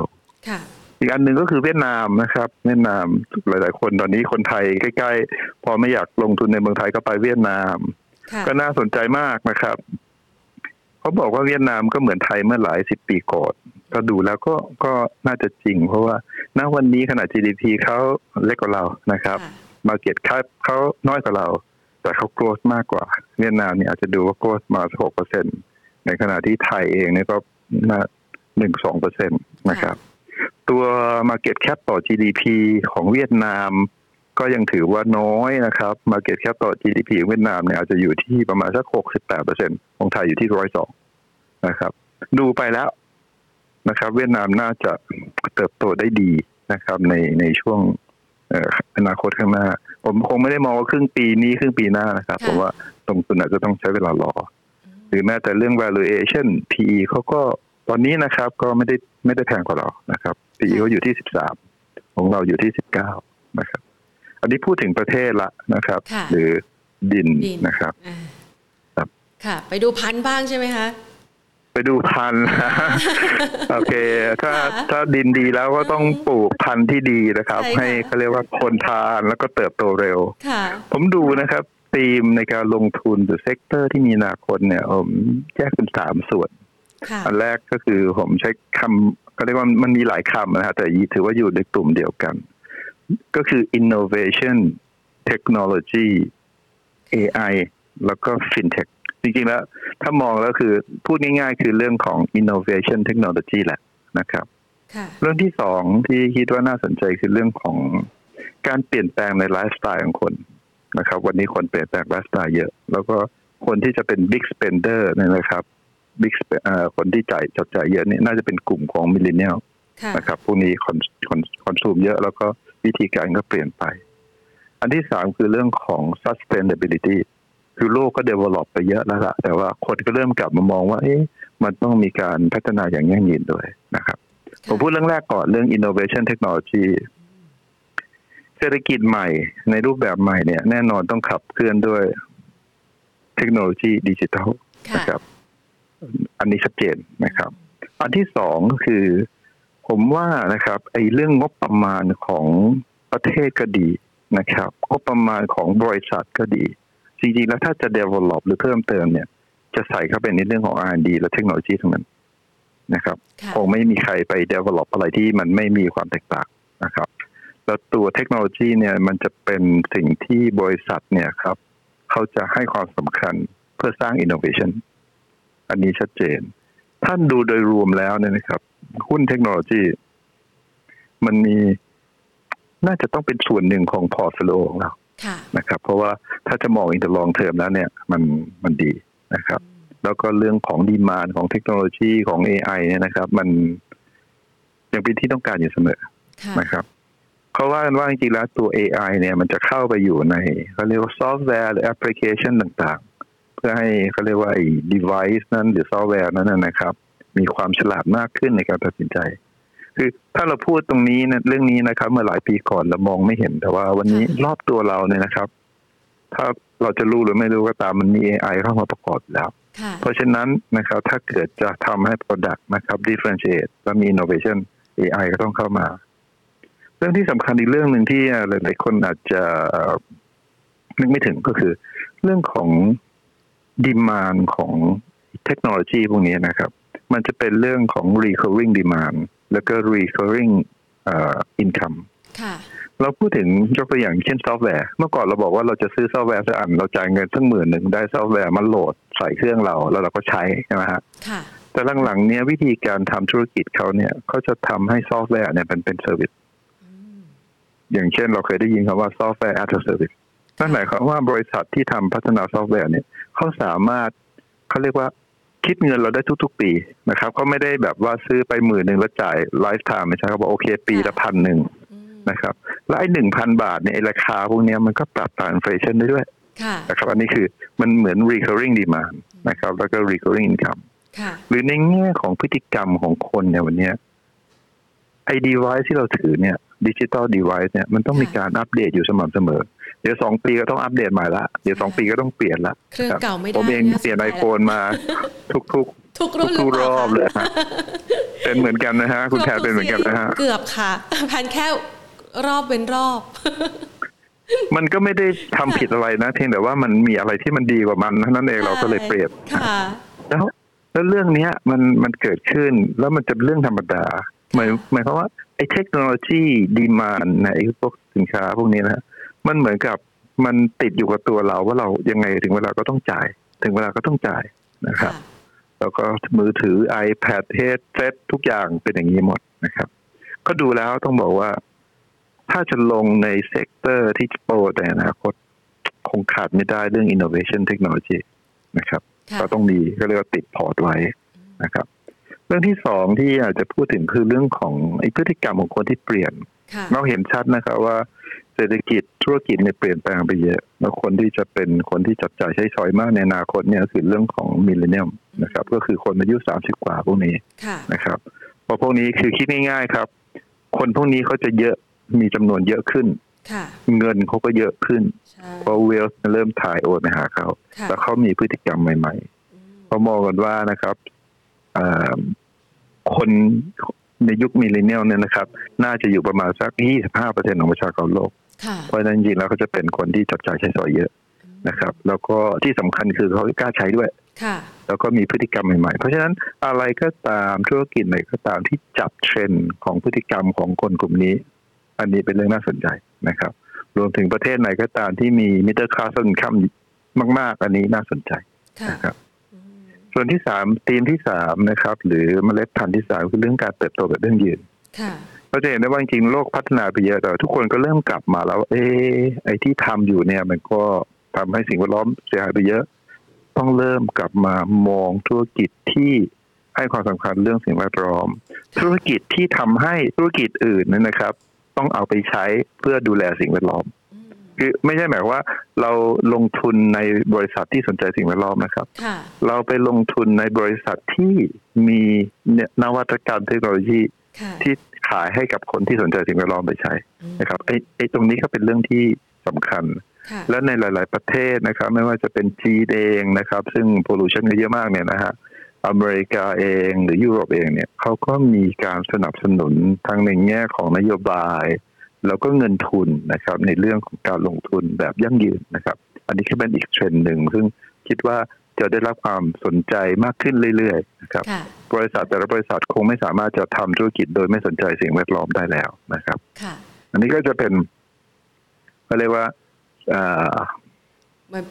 Speaker 2: อีกอันหนึ่งก็คือเวียดนามนะครับ เวียดนามหลาย ๆ คนตอนนี้คนไทยใกล้ ๆ พอไม่อยากลงทุนในเมืองไทยก็ไปเวียดนาม ก็น่าสนใจมากนะครับเขาบอกว่าเวียดนามก็เหมือนไทยเมื่อหลายสิบปีก่อนก็ดูแล้วก็ก็น่าจะจริง เพราะว่าณวันนี้ขนาด GDP เขาเล็กกว่าเรานะครับมาเก็ตค่าเขาน้อยกว่าเรา แต่เขาโกรธมากกว่า เวียดนามเนี่ยอาจจะดูว่าโกรธมาหกเปอร์เซ็นในขณะที่ไทยเองเนี่ยก็น่าหนึ่งสองเปอร์เซ็นตนะครับ ตัว Market Cap ต่อ GDP ของเวียดนาม ก็ยังถือว่าน้อยนะครับ Market Cap ต่อ GDP เวียดนามเนี่ยอาจจะอยู่ที่ประมาณสักหกสิบแปดเปอร์เซ็นของไทยอยู่ที่ร้อยสองนะครับ ดูไปแล้วนะครับ เวียดนามน่าจะเติบโตได้ดีนะครับ ในในช่วงอนาคตข้างหน้า ผมคงไม่ได้มองว่าครึ่งปีนี้ครึ่งปีหน้านะครับผมว่าตรงสุดอาจจะต้องใช้เวลารอ หรือแม้แต่เรื่อง valuation PE เขาก็ ตอนนี้นะครับก็ไม่ได้ไม่ได้แพงกว่าเรานะครับปีเขาอยู่ที่สิบสามของเราอยู่ที่สิบเก้านะครับ อันนี้พูดถึงประเทศละนะครับ หรือดินนะครับ
Speaker 1: ครับ ค่ะ ไปดูพันธุ์บ้างใช่ไหมคะ
Speaker 2: ไปดูพันธุ์โอเค ถ้าถ้าดินดีแล้วก็ต้องปลูกพันธุ์ที่ดีนะครับ ให้เขาเรียกว่าคนทานแล้วก็เติบโตเร็วผมดูนะครับธีมในการลงทุนหรือ sector ที่มีอนาคตเนี่ยผมแยกเป็นสามส่วน อันแรกก็คือผมใช้คำก็เรียกว่ามันมีหลายคำนะฮะแต่ถือว่าอยู่ในกลุ่มเดียวกัน ก็คือ innovation technology AI แล้วก็ fintech จริงๆแล้วถ้ามองแล้วคือพูดง่ายๆ คือเรื่องของ innovation technology แหละนะครับเรื่องที่สองที่คิดว่าน่าสนใจคือเรื่องของการเปลี่ยนแปลงในไลฟ์สไตล์ของคนนะครับ วันนี้คนเปลี่ยนแปลงไลฟ์สไตล์เยอะ แล้วก็คนที่จะเป็น big spender เนี่ยนะครับ big คนที่จ่ายจับจ่ายเยอะนี่น่าจะเป็นกลุ่มของ millennial นะครับพวกนี้ con con consume เยอะแล้วก็วิธีการก็เปลี่ยนไป อันที่สามคือเรื่องของ sustainability คือโลกก็ develop ไปเยอะแล้วล่ะแต่ว่าคนก็เริ่มกลับมามองว่า เอ๊ะ มันต้องมีการพัฒนาอย่างยั่งยืนด้วยนะครับ ผมพูดเรื่องแรกก่อนเรื่อง innovation technology เศรษฐกิจใหม่ในรูปแบบใหม่เนี่ย แน่นอนต้องขับเคลื่อนด้วยเทคโนโลยีดิจิทัลนะครับ อันนี้ชัดเจนนะครับ อันที่สองก็คือ ผมว่านะครับ ไอ้เรื่องงบประมาณของประเทศก็ดีนะครับงบประมาณของบริษัทก็ดี จริงๆ แล้วถ้าจะ develop หรือเพิ่มเติมเนี่ย จะใส่เข้าไปในเรื่องของ R&D และเทคโนโลยีทั้งนั้นนะครับคงไม่มีใครไป develop อะไรที่มันไม่มีความแตกต่างนะครับ แล้วตัวเทคโนโลยีเนี่ยมันจะเป็นสิ่งที่บริษัทเนี่ยครับ เขาจะให้ความสำคัญเพื่อสร้าง innovation อันนี้ชัดเจน ถ้าดูโดยรวมแล้วเนี่ยนะครับ หุ้นเทคโนโลยี มันมีน่าจะต้องเป็นส่วนหนึ่งของ portfolio ของเรานะครับ เพราะว่าถ้าจะมอง in the long term แล้วเนี่ย มันมันดีนะครับ แล้วก็เรื่องของ demand ของเทคโนโลยีของ AI เนี่ยนะครับ มันยังเป็นที่ต้องการอยู่เสมอนะครับเขาว่ากันว่าจริงๆแล้วตัว AI เนี่ยมันจะเข้าไปอยู่ในเขาเรียกว่าซอฟต์แวร์หรือแอปพลิเคชันต่างๆเพื่อให้เขาเรียกว่าไอ้ device นั้นหรือซอฟต์แวร์นั้นนะครับ มีความฉลาดมากขึ้นในการตัดสินใจ คือถ้าเราพูดตรงนี้นะเรื่องนี้นะครับ เมื่อหลายปีก่อนเรามองไม่เห็นแต่ว่าวันนี้รอบตัวเราเนี่ยนะครับ ถ้าเราจะรู้หรือไม่รู้ก็ตามมันมี AI เข้ามาประกอบแล้ว เพราะฉะนั้นนะครับ ถ้าเกิดจะทำให้ Product นะครับ differentiate และมี innovation AI ก็ต้องเข้ามารื่องที่สำคัญอีกเรื่องหนึ่งที่หลาย ๆ คนอาจจะนึกไม่ถึงก็คือ เรื่องของ ดีมานของเทคโนโลยีพวกนี้นะครับ มันจะเป็นเรื่องของ recurring demand แล้วก็ recurring income เราพูดถึงยกตัวอย่างเช่นซอฟต์แวร์ เมื่อก่อนเราบอกว่าเราจะซื้อซอฟต์แวร์สักอัน เราจ่ายเงินสักหมื่นหนึ่งได้ซอฟต์แวร์มาโหลดใส่เครื่องเราแล้วเราก็ใช้ใช่ไหมฮะแต่หลังๆเนี้ยวิธีการทำธุรกิจเขาเนี่ยเขาจะทำให้ซอฟต์แวร์เนี่ยเป็นเป็น service อย่างเช่นเราเคยได้ยินคำว่า software as a service นั่นหมายความว่าบริษัทที่ทำพัฒนาซอฟต์แวร์เนี่ย เขาสามารถเขาเรียกว่าคิดเงินเราได้ทุก ๆ ปีนะครับเขาไม่ได้แบบว่าซื้อไปหมื่นหนึ่งแล้วจ่าย lifetime ไม่ใช่เขาบอกโอเค ปีละพันหนึ่งนะครับแล้วไอ้หนึ่งพันบาทเนี่ยราคาพวกนี้มันก็ปรับตาม inflation ได้ด้วยนะครับอันนี้คือมันเหมือน recurring demand นะครับ แล้วก็ recurring income หรือในแง่ของพฤติกรรมของคนเนี่ยวันนี้ไอ้ device ที่เราถือเนี่ย digital device เนี่ยมันต้องมีการอัปเดตอยู่สม่ำเสมอ เดี๋ยวสองปีก็ต้องอัปเดตใหม่ละเดี๋ยวสองปีก็ต้องเปลี่ยนละ
Speaker 1: เครื่องเก่าไม่ได้
Speaker 2: ผมเองเปลี่ยนไอโฟนมาทุกทุก
Speaker 1: ทุกรุ่น
Speaker 2: ทุกรอบเลยฮะเป็นเหมือนกันนะฮะ คุณแทนเป็นเหมือนกันนะฮะ
Speaker 1: เกือบค่ะพันแค่รอบเป็นรอบ
Speaker 2: มันก็ไม่ได้ทำผิดอะไรนะเพียงแต่ว่ามันมีอะไรที่มันดีกว่ามันนั่นเองเราก็เลยเปลี่ยนแล้วแล้วเรื่องเนี้ยมันมันเกิดขึ้นแล้วมันจะเป็นเรื่องธรรมดาหมายหมายความว่าไอ้เทคโนโลยีดีมานในพวกสินค้าพวกนี้นะ มันเหมือนกับมันติดอยู่กับตัวเราว่าเรายังไงถึงเวลาก็ต้องจ่าย ถึงเวลาก็ต้องจ่ายนะครับ แล้วก็มือถือ iPad headset ทุกอย่างเป็นอย่างนี้หมดนะครับ ก็ดูแล้วต้องบอกว่า ถ้าจะลงใน sector ที่จะโตแต่อนาคตคงขาดไม่ได้เรื่อง innovation technology นะครับ ก็ต้องมีก็เรียกว่าติดพอร์ตไว้นะครับ เรื่องที่สองที่อาจจะพูดถึงคือเรื่องของไอ้พฤติกรรมของคนที่เปลี่ยน เราเห็นชัดนะครับว่า เศรษฐกิจธุรกิจเนี่ยเปลี่ยนแปลงไปเยอะ แล้วคนที่จะเป็นคนที่จับจ่ายใช้สอยมากในอนาคตเนี่ยคือเรื่องของมิลเลนเนียมนะครับ ก็คือคนอายุสามสิบกว่าพวกนี้นะครับเพราะพวกนี้คือคิดง่ายๆครับ คนพวกนี้เขาจะเยอะมีจำนวนเยอะขึ้นเงินเขาก็เยอะขึ้น เพราะเวลเริ่มถ่ายโอนไปหาเขาแล้วเขามีพฤติกรรมใหม่ๆเขามองกันว่านะครับคนในยุค millennial เนี่ยนะครับ น่าจะอยู่ประมาณสัก 25%ของประชากรโลก เพราะฉะนั้นจริงๆแล้วเขาจะเป็นคนที่จับจ่ายใช้สอยเยอะนะครับ แล้วก็ที่สำคัญคือเขากล้าใช้ด้วยแล้วก็มีพฤติกรรมใหม่ๆ เพราะฉะนั้นอะไรก็ตามธุรกิจไหนก็ตามที่จับเทรนด์ของพฤติกรรมของคนกลุ่มนี้ อันนี้เป็นเรื่องน่าสนใจนะครับ รวมถึงประเทศไหนก็ตามที่มี middle class income มาก ๆ อันนี้น่าสนใจนะครับส่วนที่สามธีมที่สามนะครับ หรือเมล็ดพันธุ์ที่สามคือเรื่องการเติบโตแบบยั่งยืน เราจะเห็นได้ว่าจริงโลกพัฒนาไปเยอะแต่ทุกคนก็เริ่มกลับมาแล้ว เออไอ้ที่ทำอยู่เนี่ย มันก็ทำให้สิ่งแวดล้อมเสียหายไปเยอะ ต้องเริ่มกลับมามองธุรกิจที่ให้ความสำคัญเรื่องสิ่งแวดล้อม ธุรกิจที่ทำให้ธุรกิจอื่นนั้นนะครับ ต้องเอาไปใช้เพื่อดูแลสิ่งแวดล้อม คือไม่ใช่หมายว่า เราลงทุนในบริษัทที่สนใจสิ่งแวดล้อมนะครับ เราไปลงทุนในบริษัทที่มีนวัตกรรมเทคโนโลยี ที่ขายให้กับคนที่สนใจสิ่งแวดล้อมไปใช้นะครับไอ้ไอ้ตรงนี้ก็เป็นเรื่องที่สำคัญ และในหลาย ๆ ประเทศนะครับ ไม่ว่าจะเป็นจีนเองนะครับ ซึ่งโพลูชันเยอะมากเนี่ยนะฮะอเมริกาเองหรือยุโรปเองเนี่ยเขาก็มีการสนับสนุนทั้งในแง่ของนโยบาย แล้วก็เงินทุนนะครับ ในเรื่องของการลงทุนแบบยั่งยืนนะครับ อันนี้ก็เป็นอีกเทรนด์หนึ่งซึ่งคิดว่าจะได้รับความสนใจมากขึ้นเรื่อย ๆ นะครับ บริษัทแต่ละบริษัทคงไม่สามารถจะทำธุรกิจโดยไม่สนใจสิ่งแวดล้อมได้แล้วนะครับอันนี้ก็จะเป็นเขาเรียกว่า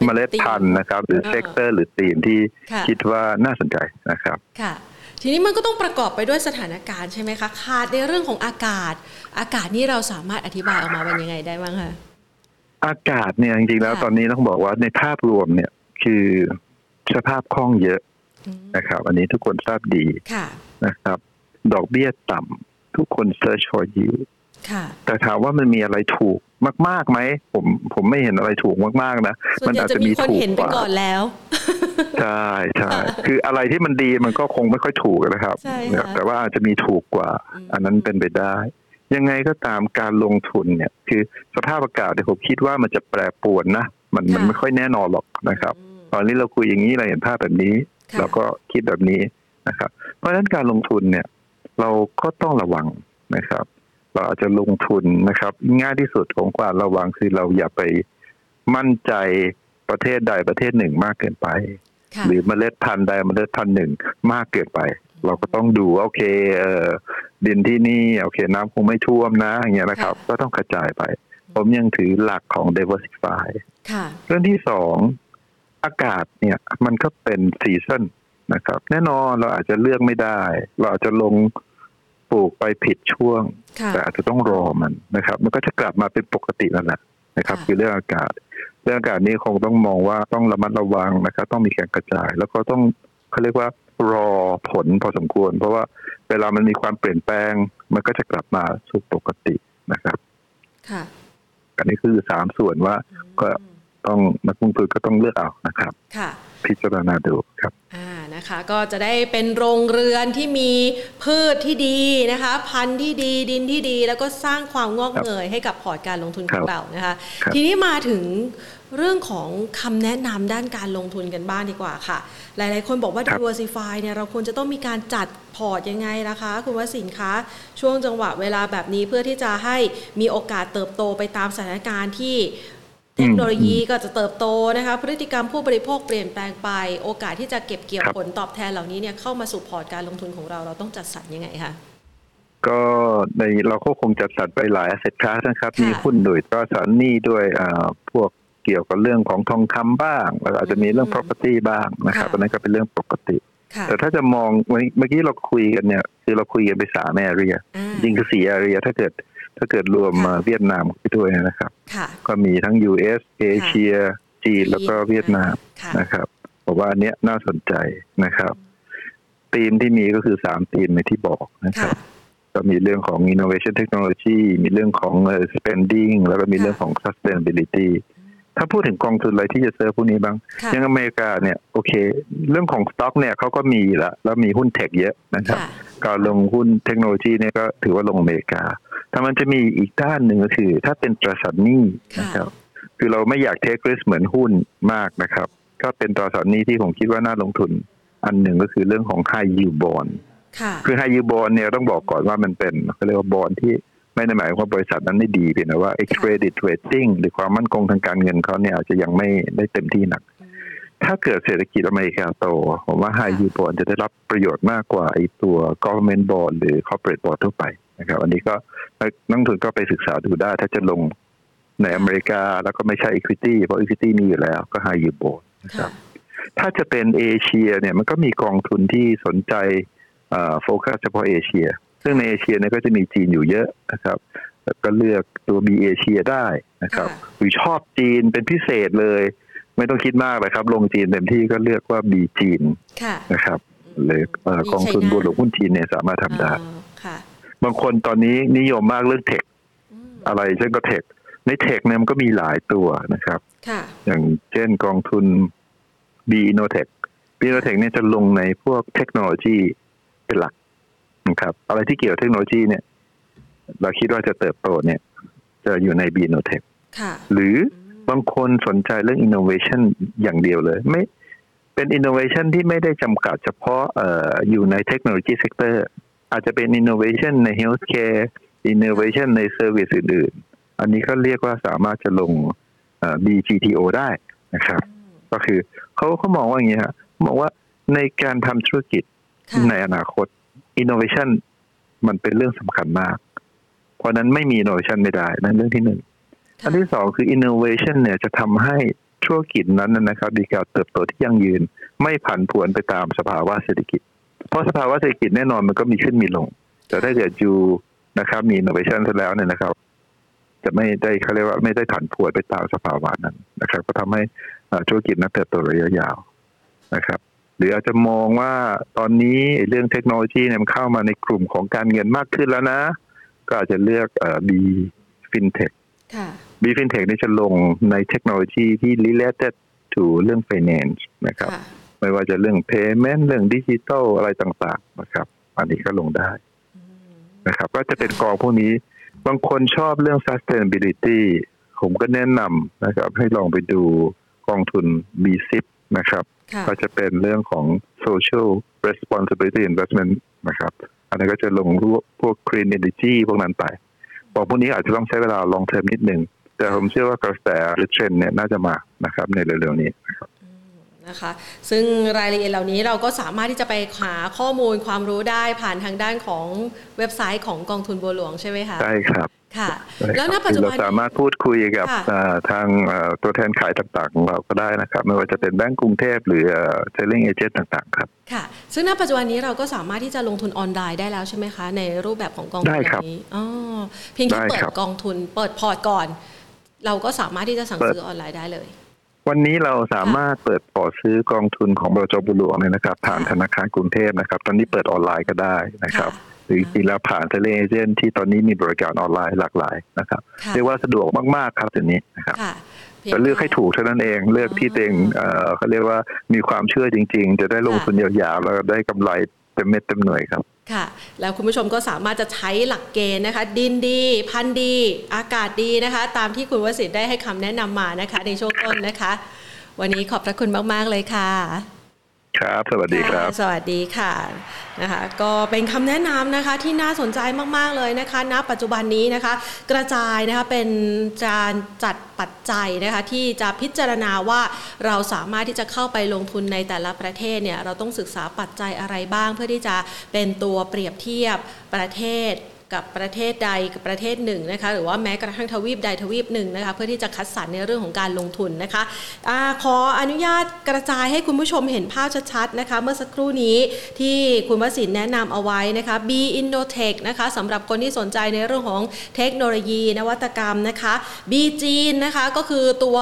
Speaker 2: เมล็ดพันธุ์นะครับ หรือ sector หรือธีมที่คิดว่าน่าสนใจนะครับ
Speaker 1: ค่ะ ทีนี้มันก็ต้องประกอบไปด้วยสถานการณ์ใช่ไหมคะขาดในเรื่องของอากาศ อากาศนี่เราสามารถอธิบายออกมาเป็นยังไงได้บ้างคะ
Speaker 2: อากาศเนี่ยจริงๆแล้วตอนนี้ต้องบอกว่าในภาพรวมเนี่ยคือสภาพคล่องเยอะ นะครับ อันนี้ทุกคนทราบดีนะครับ ดอกเบี้ยต่ำทุกคน search for yield แต่ถามว่ามันมีอะไรถูกมากๆไหมผมผมไม่เห็นอะไรถูกมากๆนะ
Speaker 1: มันอาจจะมีถูกกว่าก่อนแล้ว
Speaker 2: ใช่ใช่คืออะไรที่มันดีมันก็คงไม่ค่อยถูกนะครับ แต่ว่าอาจจะมีถูกกว่า อันนั้นเป็นไปได้ ยังไงก็ตามการลงทุนเนี่ย คือสภาพอากาศเนี่ยผมคิดว่ามันจะแปรปรวนนะมันมันไม่ค่อยแน่นอนหรอกนะครับ ตอนนี้เราคุยอย่างนี้เราเห็นภาพแบบนี้ เราก็คิดแบบนี้นะครับ เพราะฉะนั้นการลงทุนเนี่ย เราก็ต้องระวังนะครับ เราอาจจะลงทุนนะครับ ง่ายที่สุดของการระวังคือเราอย่าไปมั่นใจประเทศใดประเทศหนึ่งมากเกินไป หรือเมล็ดพันธุ์ใดเมล็ดพันธุ์หนึ่งมากเกินไป เราก็ต้องดูโอเคเออดินที่นี่โอเคน้ำคงไม่ท่วมนะอย่างเงี้ยนะครับ ก็ต้องกระจายไป ผมยังถือหลักของ diversify เรื่องที่สอง อากาศเนี่ยมันก็เป็นซีซันนะครับ แน่นอนเราอาจจะเลือกไม่ได้ เราอาจจะลงปลูกไปผิดช่วง แต่อาจจะต้องรอมันนะครับ มันก็จะกลับมาเป็นปกติแล้วแหละนะครับ คือเรื่องอากาศ เรื่องอากาศนี้คงต้องมองว่าต้องระมัดระวังนะครับ ต้องมีการกระจาย แล้วก็ต้องเขาเรียกว่ารอผลพอสมควร เพราะว่าเวลามันมีความเปลี่ยนแปลง มันก็จะกลับมาสู่ปกตินะครับ
Speaker 1: ค่ะ
Speaker 2: อันนี้คือสามส่วนว่าก็ ต้องนักลงทุนก็ต้องเลือกเอานะครับ
Speaker 1: ค่ะ
Speaker 2: พิจารณาดูครับ
Speaker 1: อ่านะคะก็จะได้เป็นโรงเรือนที่มีพืชที่ดีนะคะ พันธุ์ที่ดีดินที่ดี แล้วก็สร้างความงอกเงยให้กับพอร์ตการลงทุนของเรานะคะ ทีนี้มาถึงเรื่องของคำแนะนำด้านการลงทุนกันบ้างดีกว่าค่ะ หลายๆ คนบอกว่า diversify เนี่ยเราควรจะต้องมีการจัดพอร์ตยังไงนะคะ คุณวสินคะ ช่วงจังหวะเวลาแบบนี้เพื่อที่จะให้มีโอกาสเติบโตไปตามสถานการณ์ที่ เทคโนโลยีก็จะเติบโตนะคะพฤติกรรมผู้บริโภคเปลี่ยนแปลงไป โอกาสที่จะเก็บเกี่ยวผลตอบแทนเหล่านี้เนี่ยเข้ามาสู่พอร์ตการลงทุนของเราเราต้องจัดสรรยังไงคะ
Speaker 2: ก็ในเราก็คงจัดสรรไปหลาย asset class นะครับ มีหุ้นด้วยตราสารหนี้ด้วยพวกเกี่ยวกับเรื่องของทองคำบ้างแล้วอาจจะมีเรื่อง property บ้างนะครับอันนั้นก็เป็นเรื่องปกติ แต่ถ้าจะมองเมื่อกี้เราคุยกันเนี่ย คือเราคุยกันไปสาม area จริงคือสี่ area ถ้าเกิด ถ้าเกิดรวมมาเวียดนามไปด้วยนะครับ ก็มีทั้ง US เอเชีย จีนแล้วก็เวียดนามนะครับบอกว่าอันเนี้ยน่าสนใจนะครับธีมที่มีก็คือสามธีมในที่บอกนะครับก็มีเรื่องของ innovation technology มีเรื่องของ spending แล้วก็มีเรื่องของ sustainability ถ้าพูดถึงกองทุนอะไรที่จะเซิร์ฟพวกนี้บ้างอย่างอเมริกาเนี่ยโอเค เรื่องของสต็อกเนี่ยเขาก็มีละแล้วมีหุ้นเทคเยอะนะครับ การลงหุ้นเทคโนโลยีเนี่ยก็ถือว่าลงอเมริกา แต่มันจะมีอีกด้านหนึ่งก็คือ ถ้าเป็นตราสารหนี้นะครับ คือเราไม่อยากเทคริสเหมือนหุ้นมากนะครับ ก็เป็นตราสารหนี้ที่ผมคิดว่าน่าลงทุน อันหนึ่งก็คือเรื่องของ high yield bond คือ high yield bond เนี่ยต้องบอกก่อนว่ามันเป็นเขาเรียกว่าบอลที่ ไม่ได้หมายความว่าบริษัทนั้นไม่ดีเพียงแต่ว่า credit rating หรือความมั่นคงทางการเงินเขาเนี่ยอาจจะยังไม่ได้เต็มที่หนัก ถ้าเกิดเศรษฐกิจอเมริกาโต ผมว่า high yield bond จะได้รับประโยชน์มากกว่าไอ้ตัว government bond หรือ corporate bond ทั่วไปนะครับ อันนี้ก็นักทุนก็ไปศึกษาดูได้ ถ้าจะลงในอเมริกาแล้วก็ไม่ใช่ equity เพราะ equity มีอยู่แล้วก็ high yield bond นะครับถ้าจะเป็นเอเชียเนี่ยมันก็มีกองทุนที่สนใจโฟกัสเฉพาะเอเชีย ซึ่งในเอเชียเนี่ยก็จะมีจีนอยู่เยอะนะครับก็เลือกตัวบีเอเชียได้นะครับ หรือชอบจีนเป็นพิเศษเลย ไม่ต้องคิดมากเลยครับ ลงจีนเต็มที่ก็เลือกว่าบีจีนนะครับเลยกองทุนบัวหลวงหุ้นจีนเนี่ยสามารถทำได้บางคนตอนนี้นิยมมากเรื่องเทคอะไรเช่นก็เทคในเทคเนี่ยมันก็มีหลายตัวนะครับอย่างเช่นกองทุน B Innotech B Innotech เนี่ยจะลงในพวกเทคโนโลยีเป็นหลัก นะครับอะไรที่เกี่ยวกับเทคโนโลยีเนี่ย เราคิดว่าจะเติบโตเนี่ย จะอยู่ใน B-INNOTECH หรือบางคนสนใจเรื่องอินโนเวชันอย่างเดียวเลย ไม่เป็นอินโนเวชันที่ไม่ได้จำกัดเฉพาะเอ่ออยู่ใน technology sector อาจจะเป็น innovation ใน healthcare innovation ใน service อื่นๆ อันนี้ก็เรียกว่าสามารถจะลง BGTO ได้นะครับ ก็คือเขาเขามองว่าอย่างนี้ฮะมองว่าในการทำธุรกิจในอนาคต อินโนเวชันมันเป็นเรื่องสำคัญมาก เพราะนั้นไม่มีอินโนเวชันไม่ได้นั่นเรื่องที่หนึ่งอันที่สองคืออินโนเวชันเนี่ยจะทำให้ธุรกิจนั้นนะครับมีการเติบโตที่ยั่งยืน ไม่ผันผวนไปตามสภาวะเศรษฐกิจ เพราะสภาวะเศรษฐกิจแน่นอนมันก็มีขึ้นมีลง แต่ถ้าเกิดอยู่นะครับ มีอินโนเวชันแล้วเนี่ยนะครับ จะไม่ได้เขาเรียกว่าไม่ได้ผันผวนไปตามสภาวะนั้นนะครับ ก็ทำให้ธุรกิจนั้นเติบโตระยะยาวนะครับ หรืออาจจะมองว่าตอนนี้เรื่องเทคโนโลยีเนี่ยมันเข้ามาในกลุ่มของการเงินมากขึ้นแล้วนะ ก็อาจจะเลือกเอ่อ B FinTech
Speaker 1: ค่ะ
Speaker 2: B FinTech นี่จะลงในเทคโนโลยีที่ related to เรื่อง finance นะครับ
Speaker 1: ค่ะ
Speaker 2: ไม่ว่าจะเรื่อง payment เรื่องดิจิทัลอะไรต่างๆนะครับ อันนี้ก็ลงได้
Speaker 1: อืม
Speaker 2: นะครับ ก็จะเป็นกองพวกนี้บางคนชอบเรื่อง sustainability ผมก็แนะนำนะครับ ให้ลองไปดูกองทุน B10 นะครับ
Speaker 1: ค่ะ
Speaker 2: ก็จะเป็นเรื่องของ social responsibility investment นะครับ อันนี้นก็จะลงพวกพวก green energy พวกนั้นไปบอกพวกนี้อาจจะต้องใช้เวลา long term นิดนึงแต่ผมเชื่อว่ากระแสหรือเทรนด์เนี่ยน่าจะมานะครับในเร็วๆนี้นะครับ
Speaker 1: นะคะซึ่งรายละเอียดเหล่านี้เราก็สามารถที่จะไปหาข้อมูลความรู้ได้ผ่านทางด้านของเว็บไซต์ของกองทุนบัวหลวงใช่ไหมคะ
Speaker 2: ใช่ครับ
Speaker 1: ค่ะ
Speaker 2: ใช่ครับ
Speaker 1: แล้วณปัจจุบัน
Speaker 2: เราสามารถพูดคุยกับ
Speaker 1: ค่ะ
Speaker 2: เอ่อทางเอ่อตัวแทนขายต่างๆของเราก็ได้นะครับ ไม่ว่าจะเป็นแบงก์กรุงเทพหรือ selling agent ต่างๆครับ
Speaker 1: ค่ะซึ่งณปัจจุบันนี้เราก็สามารถที่จะลงทุนออนไลน์ได้แล้วใช่ไหมคะ ในรูปแบบของกองทุน
Speaker 2: ได้ครับ
Speaker 1: แบบนี้อ๋อเพียงแค่
Speaker 2: ได้
Speaker 1: เปิด
Speaker 2: ครับ
Speaker 1: กองทุนเปิดพอร์ตก่อน เราก็สามารถที่จะสั่งซื้อออนไลน์ได้เลย
Speaker 2: วันนี้เราสามารถเปิดพอร์ตซื้อกองทุนของบลจ.บัวหลวงเนี่ยนะครับ ผ่าน
Speaker 1: ค่ะ
Speaker 2: ธนาคารกรุงเทพนะครับ ตอนนี้เปิดออนไลน์ก็ได้นะครับ
Speaker 1: ค่ะ
Speaker 2: หรือจริงๆแล้วผ่านเซลลิงเอเจนต์ที่ตอนนี้มีบริการออนไลน์หลากหลายนะครับ
Speaker 1: ค่ะ
Speaker 2: เรียกว่าสะดวกมาก ๆ ครับทีนี้นะครับ
Speaker 1: ค่ะพียง
Speaker 2: แต่เลือกให้ถูกเท่านั้นเองเลือกที่ตัวเองเอ่อเขาเรียกว่ามีความเชื่อจริง ๆ จะได้ลงทุนยาวๆแล้วได้กำไรเต็มเม็ดเต็มหน่วยครับ
Speaker 1: ค่ะแล้วคุณผู้ชมก็สามารถจะใช้หลักเกณฑ์นะคะ ดินดี พันธุ์ดี อากาศดีนะคะ ตามที่คุณวสิทธิ์ได้ให้คำแนะนำมานะคะ ในช่วงต้นนะคะ วันนี้ขอบพระคุณมาก ๆ เลยค่ะ
Speaker 2: ครับ สวัสดีครับ
Speaker 1: สวัสดีค่ะนะคะ ก็เป็นคำแนะนำนะคะที่น่าสนใจมาก ๆ เลยนะคะ ณ ปัจจุบันนี้นะคะ กระจายนะคะเป็นการจัดปัจจัยนะคะที่จะพิจารณาว่าเราสามารถที่จะเข้าไปลงทุนในแต่ละประเทศเนี่ยเราต้องศึกษาปัจจัยอะไรบ้าง เพื่อที่จะเป็นตัวเปรียบเทียบประเทศ กับประเทศใดกับประเทศหนึ่งนะคะหรือว่าแม้กระทั่งทวีปใดทวีปหนึ่งนะคะเพื่อที่จะคัดสรรในเรื่องของการลงทุนนะคะอาขออนุญาตกระจายให้คุณผู้ชมเห็นภาพชัดๆนะคะเมื่อสักครู่นี้ที่คุณวสินทร์แนะนำเอาไว้นะคะ B Innotech นะคะสำหรับคนที่สนใจในเรื่องของเทคโนโลยีนวัตกรรมนะคะ B จีนนะคะก็คือตัว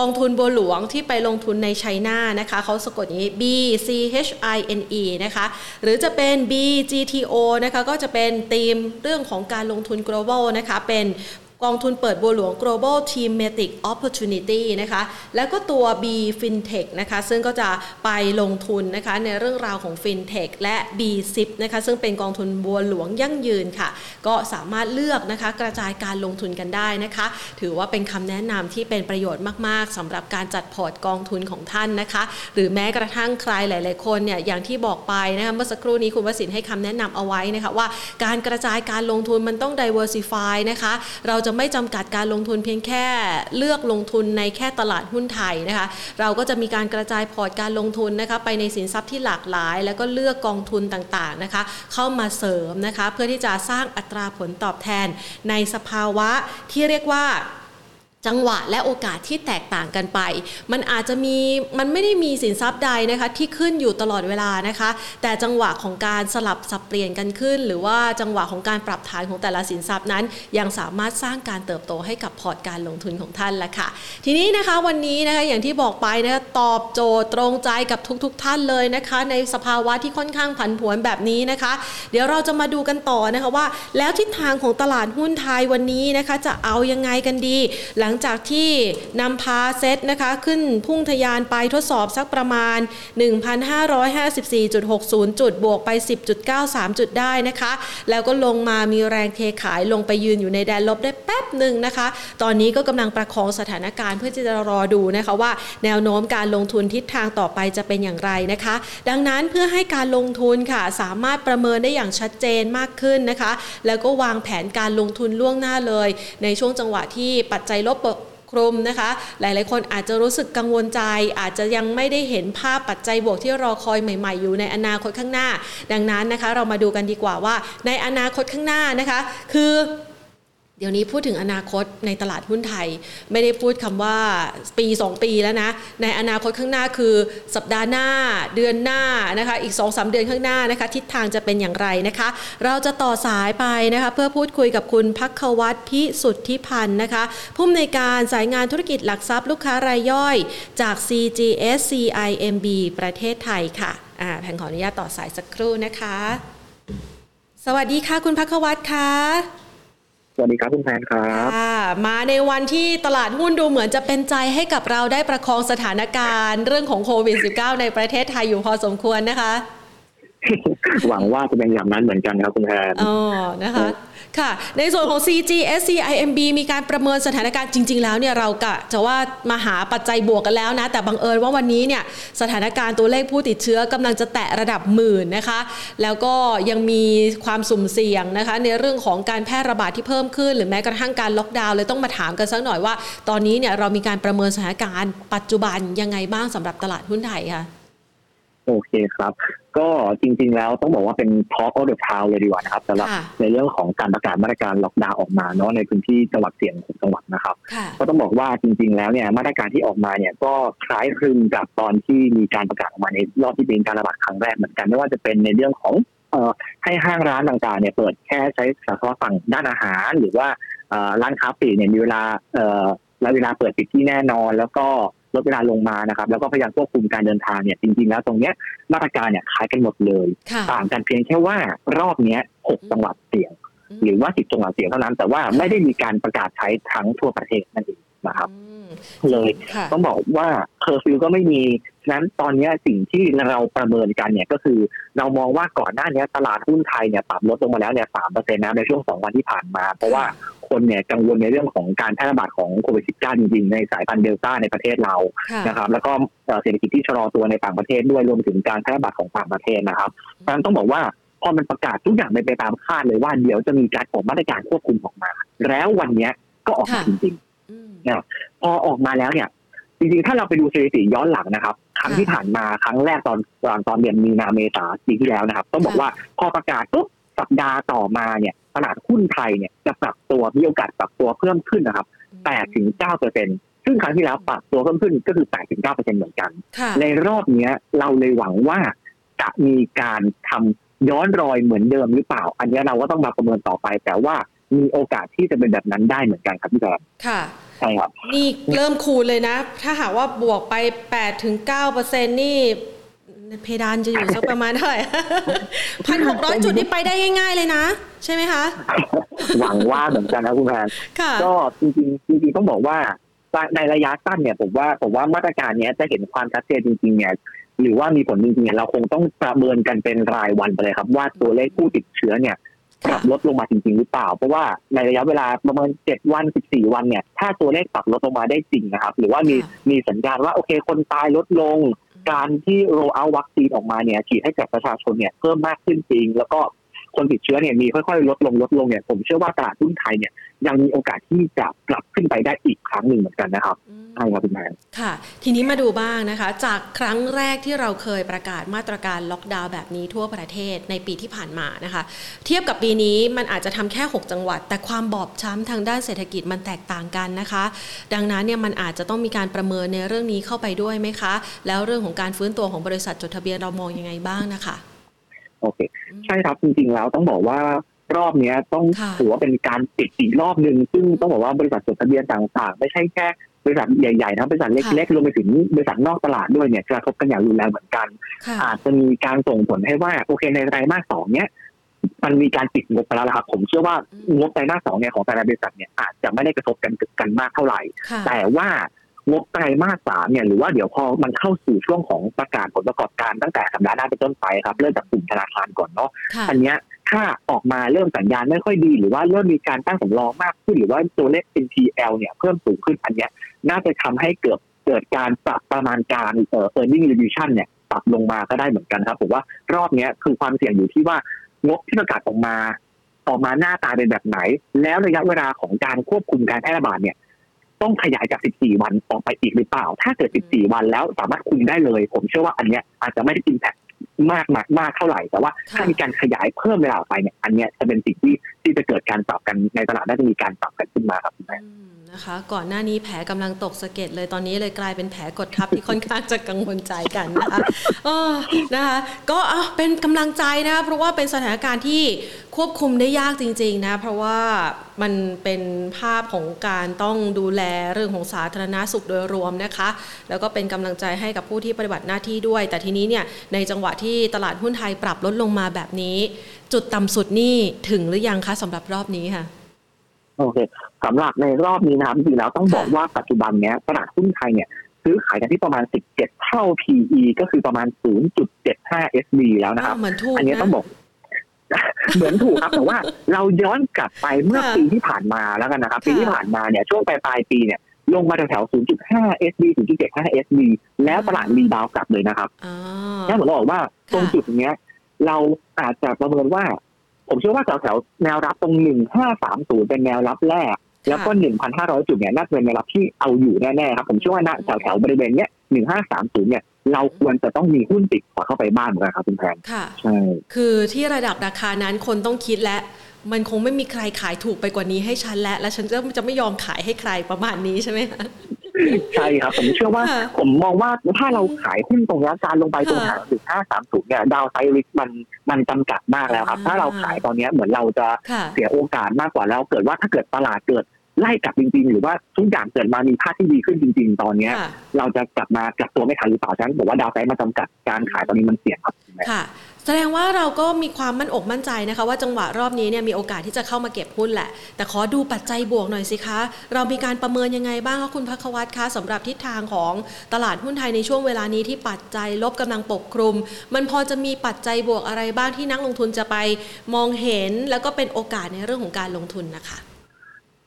Speaker 1: กองทุนบัวหลวงที่ไปลงทุนในไชน่านะคะเขาสะกดอย่างนี้ B C H I N E นะคะหรือจะเป็น B G T O นะคะก็จะเป็นธีมเรื่องของการลงทุน global นะคะเป็น กองทุนเปิดบัวหลวง global thematic opportunity นะคะแล้วก็ตัว B fintech นะคะซึ่งก็จะไปลงทุนนะคะในเรื่องราวของ fintech และ B zip นะคะซึ่งเป็นกองทุนบัวหลวงยั่งยืนค่ะ ก็สามารถเลือกนะคะกระจายการลงทุนกันได้นะคะ ถือว่าเป็นคำแนะนำที่เป็นประโยชน์มาก ๆสำหรับการจัดพอร์ตกองทุนของท่านนะคะ หรือแม้กระทั่งใครหลาย ๆ คนเนี่ยอย่างที่บอกไปนะคะเมื่อสักครู่นี้คุณวสินให้คำแนะนำเอาไว้นะคะว่าการกระจายการลงทุนมันต้อง diversify นะคะเราจะไม่จำกัดการลงทุนเพียงแค่เลือกลงทุนในแค่ตลาดหุ้นไทยนะคะ เราก็จะมีการกระจายพอร์ตการลงทุนนะคะไปในสินทรัพย์ที่หลากหลาย แล้วก็เลือกกองทุนต่างๆนะคะ เข้ามาเสริมนะคะ เพื่อที่จะสร้างอัตราผลตอบแทนในสภาวะที่เรียกว่า จังหวะและโอกาสที่แตกต่างกันไป มันอาจจะมีมันไม่ได้มีสินทรัพย์ใดนะคะที่ขึ้นอยู่ตลอดเวลานะคะ แต่จังหวะของการสลับสับเปลี่ยนกันขึ้น หรือว่าจังหวะของการปรับฐานของแต่ละสินทรัพย์นั้น ยังสามารถสร้างการเติบโตให้กับพอร์ตการลงทุนของท่านละค่ะ ทีนี้นะคะวันนี้นะคะอย่างที่บอกไปนะคะตอบโจทย์ตรงใจกับทุกๆทท่านเลยนะคะ ในสภาวะที่ค่อนข้างผันผวนแบบนี้นะคะ เดี๋ยวเราจะมาดูกันต่อนะคะว่า แล้วทิศทางของตลาดหุ้นไทยวันนี้นะคะ จะเอายังไงกันดี หลังจากที่นำพาเซตนะคะขึ้นพุ่งทะยานไปทดสอบสักประมาณ 1,554.60 จุดบวกไป 10.93 จุดได้นะคะ แล้วก็ลงมามีแรงเทขายลงไปยืนอยู่ในแดนลบได้แป๊บหนึ่งนะคะ ตอนนี้ก็กำลังประคองสถานการณ์เพื่อที่จะรอดูนะคะว่าแนวโน้มการลงทุนทิศทางต่อไปจะเป็นอย่างไรนะคะ ดังนั้นเพื่อให้การลงทุนค่ะสามารถประเมินได้อย่างชัดเจนมากขึ้นนะคะ แล้วก็วางแผนการลงทุนล่วงหน้าเลย ในช่วงจังหวะที่ปัจจัยลบ คลุมนะคะ หลายๆ คนอาจจะรู้สึกกังวลใจ อาจจะยังไม่ได้เห็นภาพปัจจัยบวกที่รอคอยใหม่ ๆ อยู่ในอนาคตข้างหน้า ดังนั้นนะคะ เรามาดูกันดีกว่าว่า ในอนาคตข้างหน้านะคะ คือ เดี๋ยวนี้พูดถึงอนาคตในตลาดหุ้นไทย ไม่ได้พูดคำว่าปี 2 ปีแล้วนะ ในอนาคตข้างหน้าคือสัปดาห์หน้าเดือนหน้านะคะอีก2อสเดือนข้างหน้านะคะ ทิศทางจะเป็นอย่างไรนะคะ เราจะต่อสายไปนะคะ เพื่อพูดคุยกับคุณพักวัตรพิสุทธิพันธ์นะคะผู้อำนวยการสายงานธุรกิจหลักทรัพย์ลูกค้ารายย่อยจาก CGS CIMB ประเทศไทยค่ะอ่าแผงขออนุญาตต่อสายสักครู่นะคะ สวัสดีค่ะ คุณพักวัตรค่ะ
Speaker 3: สวัสดีครับคุณแพนครับ
Speaker 1: มาในวันที่ตลาดหุ้นดูเหมือนจะเป็นใจให้กับเราได้ประคองสถานการณ์ เรื่องของโควิด -19 ในประเทศไทยอยู่พอสมควรนะคะ
Speaker 3: หวังว่าจะเป็นอย่างนั้นเหมือนกันครับคุณแพน
Speaker 1: อ๋อนะคะค่ะ ในส่วนของ CG SCIMB มีการประเมินสถานการณ์จริง ๆ แล้วเนี่ยเรากะจะว่ามาหาปัจจัยบวกกันแล้วนะ แต่บังเอิญว่าวันนี้เนี่ยสถานการณ์ตัวเลขผู้ติดเชื้อกำลังจะแตะระดับหมื่นนะคะ แล้วก็ยังมีความสุ่มเสี่ยงนะคะ ในเรื่องของการแพร่ระบาดที่เพิ่มขึ้น หรือแม้กระทั่งการล็อกดาวน์เลยต้องมาถามกันสักหน่อยว่า ตอนนี้เนี่ยเรามีการประเมินสถานการณ์ปัจจุบันยังไงบ้างสำหรับตลาดหุ้นไทยคะ
Speaker 3: โอเคครับ ก็จริง ๆ แล้วต้องบอกว่าเป็น Talk of the Town เลยดีกว่านะครับสำหรับในเรื่องของการประกาศมาตรการล็อกดาวน์ออกมาเนาะในพื้นที่จังหวัดเสี่ยงของจังหวัดนะครับ ก็ต้องบอกว่าจริง ๆ แล้วเนี่ยมาตรการที่ออกมาเนี่ยก็คล้ายคลึงกับตอนที่มีการประกาศออกมาในรอบที่เป็นการระบาดครั้งแรกเหมือนกันไม่ว่าจะเป็นในเรื่องของให้ห้างร้านต่างๆเนี่ยเปิดแค่ใช้เฉพาะฝั่งด้านอาหาร หรือว่าร้านค้าปลีกเนี่ยมีเวลาและเวลาเปิดปิดที่แน่นอน แล้วก็ลดเวลาลงมานะครับ แล้วก็พยายามควบคุมการเดินทางเนี่ยจริงๆแล้วตรงเนี้ยมาตรการเนี่ยคล้ายกันหมดเลย ต่างกันเพียงแค่ว่ารอบเนี้ยหกจังหวัดเสี่ยง หรือว่าสิบจังหวัดเสี่ยงเท่านั้น แต่ว่าไม่ได้มีการประกาศใช้ทั้งทั่วประเทศนั่นเองนะครับเลยต้องบอกว่าเคอร์ฟิวก็ไม่มีฉะนั้นตอนนี้สิ่งที่เราประเมินกันเนี่ยก็คือเรามองว่าก่อนหน้านี้ตลาดหุ้นไทยเนี่ยปรับลดลงมาแล้วเนี่ยสามเปอร์เซ็นต์นะในช่วงสองวันที่ผ่านมา เพราะว่า คนเนี่ยกังวลในเรื่องของการแพร่ระบาดของโควิด -19 จริงๆ ในสายพันธุ์เดลต้าในประเทศเรานะครับแล้วก็เศรษฐกิจที่ชะลอตัวในต่างประเทศด้วยรวมถึงการแพร่ระบาดของต่างประเทศนะครับเพราะฉะนั้นต้องบอกว่าพอมันประกาศทุกอย่างไปตามคาดเลยว่าเดี๋ยวจะมีการออกมาตรการควบคุมออกมา แล้ววันนี้ก็ออกมาจริงๆนะพอออกมาแล้วเนี่ยจริงๆ ถ้าเราไปดูสถิติย้อนหลังนะครับ ครั้งที่ผ่านมาครั้งแรกตอนตอนตอนเดือนมีนาเมษาปีที่แล้วนะครับ ต้องบอกว่าพอประกาศปุ๊บสัปดาห์ต่อมาเนี่ย ตลาดหุ้นไทยเนี่ยจะปรับตัวมีโอกาสปรับตัวเพิ่มขึ้นนะครับ8ถึง9เปอร์เซ็นซึ่งครั้งที่แล้วปรับตัวเพิ่มขึ้นก็คือ8ถึง9เปอร์เซ็นเหมือนกัน ในรอบนี้เราเลยหวังว่าจะมีการทำย้อนรอยเหมือนเดิมหรือเปล่า อันนี้เราก็ต้องมาประเมินต่อไป แต่ว่ามีโอกาสที่จะเป็นแบบนั้นได้เหมือนกันครับพี่แจ๊
Speaker 1: ค่ะ
Speaker 3: ใช่ครับ
Speaker 1: นี่เริ่มคูณเลยนะ ถ้าหากว่าบวกไปแปดถึงเก้าเปอร์เซ็นนี่ เพดานจะอยู่สักประมาณเท่าไหร่พันหกร้อยจุดนี่ไปได้ง่าย ๆเลยนะ ใช่ไหมคะ
Speaker 3: หวังว่าเหมือนกันนะคุณแพนก็จริงๆจริงๆต้องบอกว่าในระยะสั้นเนี่ยผมว่าผมว่ามาตรการนี้จะเห็นความชัดเจนจริงๆเนี่ยหรือว่ามีผลจริงๆเราคงต้องประเมินกันเป็นรายวันไปเลยครับ ว่าตัวเลขผู้ติดเชื้อเนี่ยปรับลดลงมาจริงๆหรือเปล่า เพราะว่าในระยะเวลาประมาณเจ็ดวันสิบสี่วันเนี่ย ถ้าตัวเลขปรับลดลงมาได้จริงนะครับ หรือว่ามีมีสัญญาณว่าโอเคคนตายลดลง การที่โรเอาวัคซีนออกมาเนี่ยฉีดให้กับประชาชนเนี่ยเพิ่มมากขึ้นจริง แล้วก็คนติดเชื้อเนี่ยมีค่อยๆ ลดลงลดลงเนี่ยผมเชื่อว่าตลาดหุ้นไทยเนี่ย ยังมีโอกาสที่จะกลับขึ้นไปได้อีกครั้งหนึ่งเหมือนกันนะครับใช่ครับคุณแม่
Speaker 1: ค่ะ ทีนี้มาดูบ้างนะคะ จากครั้งแรกที่เราเคยประกาศมาตรการล็อกดาวน์แบบนี้ทั่วประเทศในปีที่ผ่านมานะคะ เทียบกับปีนี้มันอาจจะทำแค่ 6 จังหวัด แต่ความบอบช้ำทางด้านเศรษฐกิจมันแตกต่างกันนะคะ ดังนั้นเนี่ยมันอาจจะต้องมีการประเมินในเรื่องนี้เข้าไปด้วยไหมคะ แล้วเรื่องของการฟื้นตัวของบริษัทจดทะเบียนเรามองยังไงบ้างนะคะ
Speaker 3: โอเค ใช่ครับจริงๆแล้วต้องบอกว่า รอบนี้ต้องถือว่าเป็นการปิดอีกรอบหนึ่งซึ่งต้องบอกว่าบริษัทจดทะเบียนต่างๆ ไม่ใช่แค่บริษัทใหญ่ๆนะบริษัทเล็กๆรวมไปถึงบริษัทนอกตลาดด้วยเนี่ยกระทบกันอย่างรุนแรงเหมือนกัน อาจจะมีการส่งผลให้ว่าโอเคในไตรมาสสองเนี้ยมันมีการปิดงบไปแล้วครับ ผมเชื่อว่างบไตรมาสสองเนี่ยของแต่ละบริษัทเนี่ยอาจจะไม่ได้กระทบกันกันมากเท่าไหร่ แต่ว่า งบไตรมาสสามเนี่ยหรือว่าเดี๋ยวพอมันเข้าสู่ช่วงของประกาศผลประกอบการตั้งแต่สัปดาห์หน้าเป็นต้นไปครับเริ่มจากกลุ่มธนาคารก่อนเนาะอันเนี้ยถ้าออกมาเริ่มสัญญาณไม่ค่อยดี หรือว่าเริ่มมีการตั้งสำรองมากขึ้น หรือว่าตัวเลข NPL เนี่ยเพิ่มสูงขึ้นอันเนี้ยน่าจะทำให้เกิดเกิดการปรับประมาณการเอ่อ earning revision เนี่ยปรับลงมาก็ได้เหมือนกันครับผมว่ารอบนี้คือความเสี่ยงอยู่ที่ว่างบที่ประกาศออกมา ออกมาหน้าตาเป็นแบบไหน แล้วระยะเวลาของการควบคุมการแพร่ระบาดเนี่ย ต้องขยายจาก 14 วันออกไปอีกหรือเปล่า ถ้าเกิด 14 วันแล้วสามารถคุมได้เลย ผมเชื่อว่าอันเนี้ยอาจจะไม่ได้อิมแพคมากมากมากเท่าไหร่ แต่ว่าถ้ามีการขยายเพิ่มเวลาไปเนี่ย อันนี้จะเป็นสิ่งที่ ที่จะเกิดการปรับกันในตลาดน่าจะมีการปรับกันขึ้นมาครับคุณแม่
Speaker 1: นะคะ ก่อนหน้านี้แผลกำลังตกสะเก็ดเลยตอนนี้เลยกลายเป็นแผลกดทับที่ค่อนข้างจะกังวลใจกันนะคะออนะคะก็เป็นกำลังใจนะเพราะว่าเป็นสถานการณ์ที่ควบคุมได้ยากจริง ๆ นะ เพราะว่ามันเป็นภาพของการต้องดูแลเรื่องของสาธารณาสุขโดยรวมนะคะ แล้วก็เป็นกำลังใจให้กับผู้ที่ปฏิบัติหน้าที่ด้วย แต่ทีนี้เนี่ยในจังหวะที่ตลาดหุ้นไทยปรับลดลงมาแบบนี้จุดต่ำสุดนี่ถึงหรือยังคะสำหรับรอบนี้ค่ะ
Speaker 3: โอเคสำหรับในรอบนี้นะครับจริงๆแล้วต้องบอกว่าปัจจุบันเนี้ยตลาดหุ้นไทยเนี่ยซื้อขายกันที่ประมาณ 17 เท่า PE ก็คือประมาณ 0.75 SB แล้วนะครับ
Speaker 1: อั
Speaker 3: นนี้ต้องบอกเหมือนถูกครับแต่ว่าเราย้อนกลับไปเมื่อปีที่ผ่านมาแล้วกันนะครับ ปีที่ผ่านมาเนี่ยช่วงปลายปลายปีเนี่ยลงมาแถวๆ0.5 SB 0.75 SB แล้วตลาดรีบาวกลับเลยนะครับนั่นหมายความว่าตรงจุดเนี้ย เราอาจจะประเมินว่า ผมเชื่อว่าแถวๆแนวรับตรงหนึ่งห้าสามศูนย์เป็นแนวรับแรก แล้วก็หนึ่งพันห้าร้อยจุดเนี่ยน่าจะเป็นแนวรับที่เอาอยู่แน่ๆครับ ผมเชื่อว่าณแถวๆบริเวณเนี้ยหนึ่งห้าสามศูนย์เนี่ยเราควรจะต้องมีหุ้นติดพอเข้าไปบ้านเหมือนกันครับคุณแพน
Speaker 1: ค่ะใช่คือที่ระดับราคานั้นคนต้องคิดและมันคงไม่มีใครขายถูกไปกว่านี้ให้ฉันและ และฉันจะจะไม่ยอมขายให้ใครประมาณนี้ใช่ไหมคะ
Speaker 3: ใช่ครับ ผมเชื่อว่า ผมมองว่าถ้าเราขายหุ้นตรงนี้การลงไปตรงหางถึงห้าสามสูงเนี่ยดาวไซริสมันมันจำกัดมากแล้วครับ ถ้าเราขายตอนนี้เหมือนเราจะเสียโอกาสมากกว่าแล้ว เกิดว่าถ้าเกิดตลาดเกิดไล่กลับจริงๆ หรือว่าทุกอย่างเกิดมามีภาพที่ดีขึ้นจริง ๆ ตอนเนี้ย เราจะกลับมากลับตัวไม่ทันหรือเปล่าฉะนั้นบอกว่าดาวไซด์มาจำกัดการขายตอนนี้มันเสี่ยงครับ
Speaker 1: ค่ะ แสดงว่าเราก็มีความมั่นอกมั่นใจนะคะ ว่าจังหวะรอบนี้เนี่ยมีโอกาสที่จะเข้ามาเก็บหุ้นแหละ แต่ขอดูปัจจัยบวกหน่อยสิคะ เรามีการประเมินยังไงบ้างคะคุณพักวัตรคะสำหรับทิศทางของตลาดหุ้นไทยในช่วงเวลานี้ที่ปัจจัยลบกำลังปกคลุม มันพอจะมีปัจจัยบวกอะไรบ้างที่นักลงทุนจะไปมองเห็น แล้วก็เป็นโอกาสในเรื่องของการลงทุนนะคะ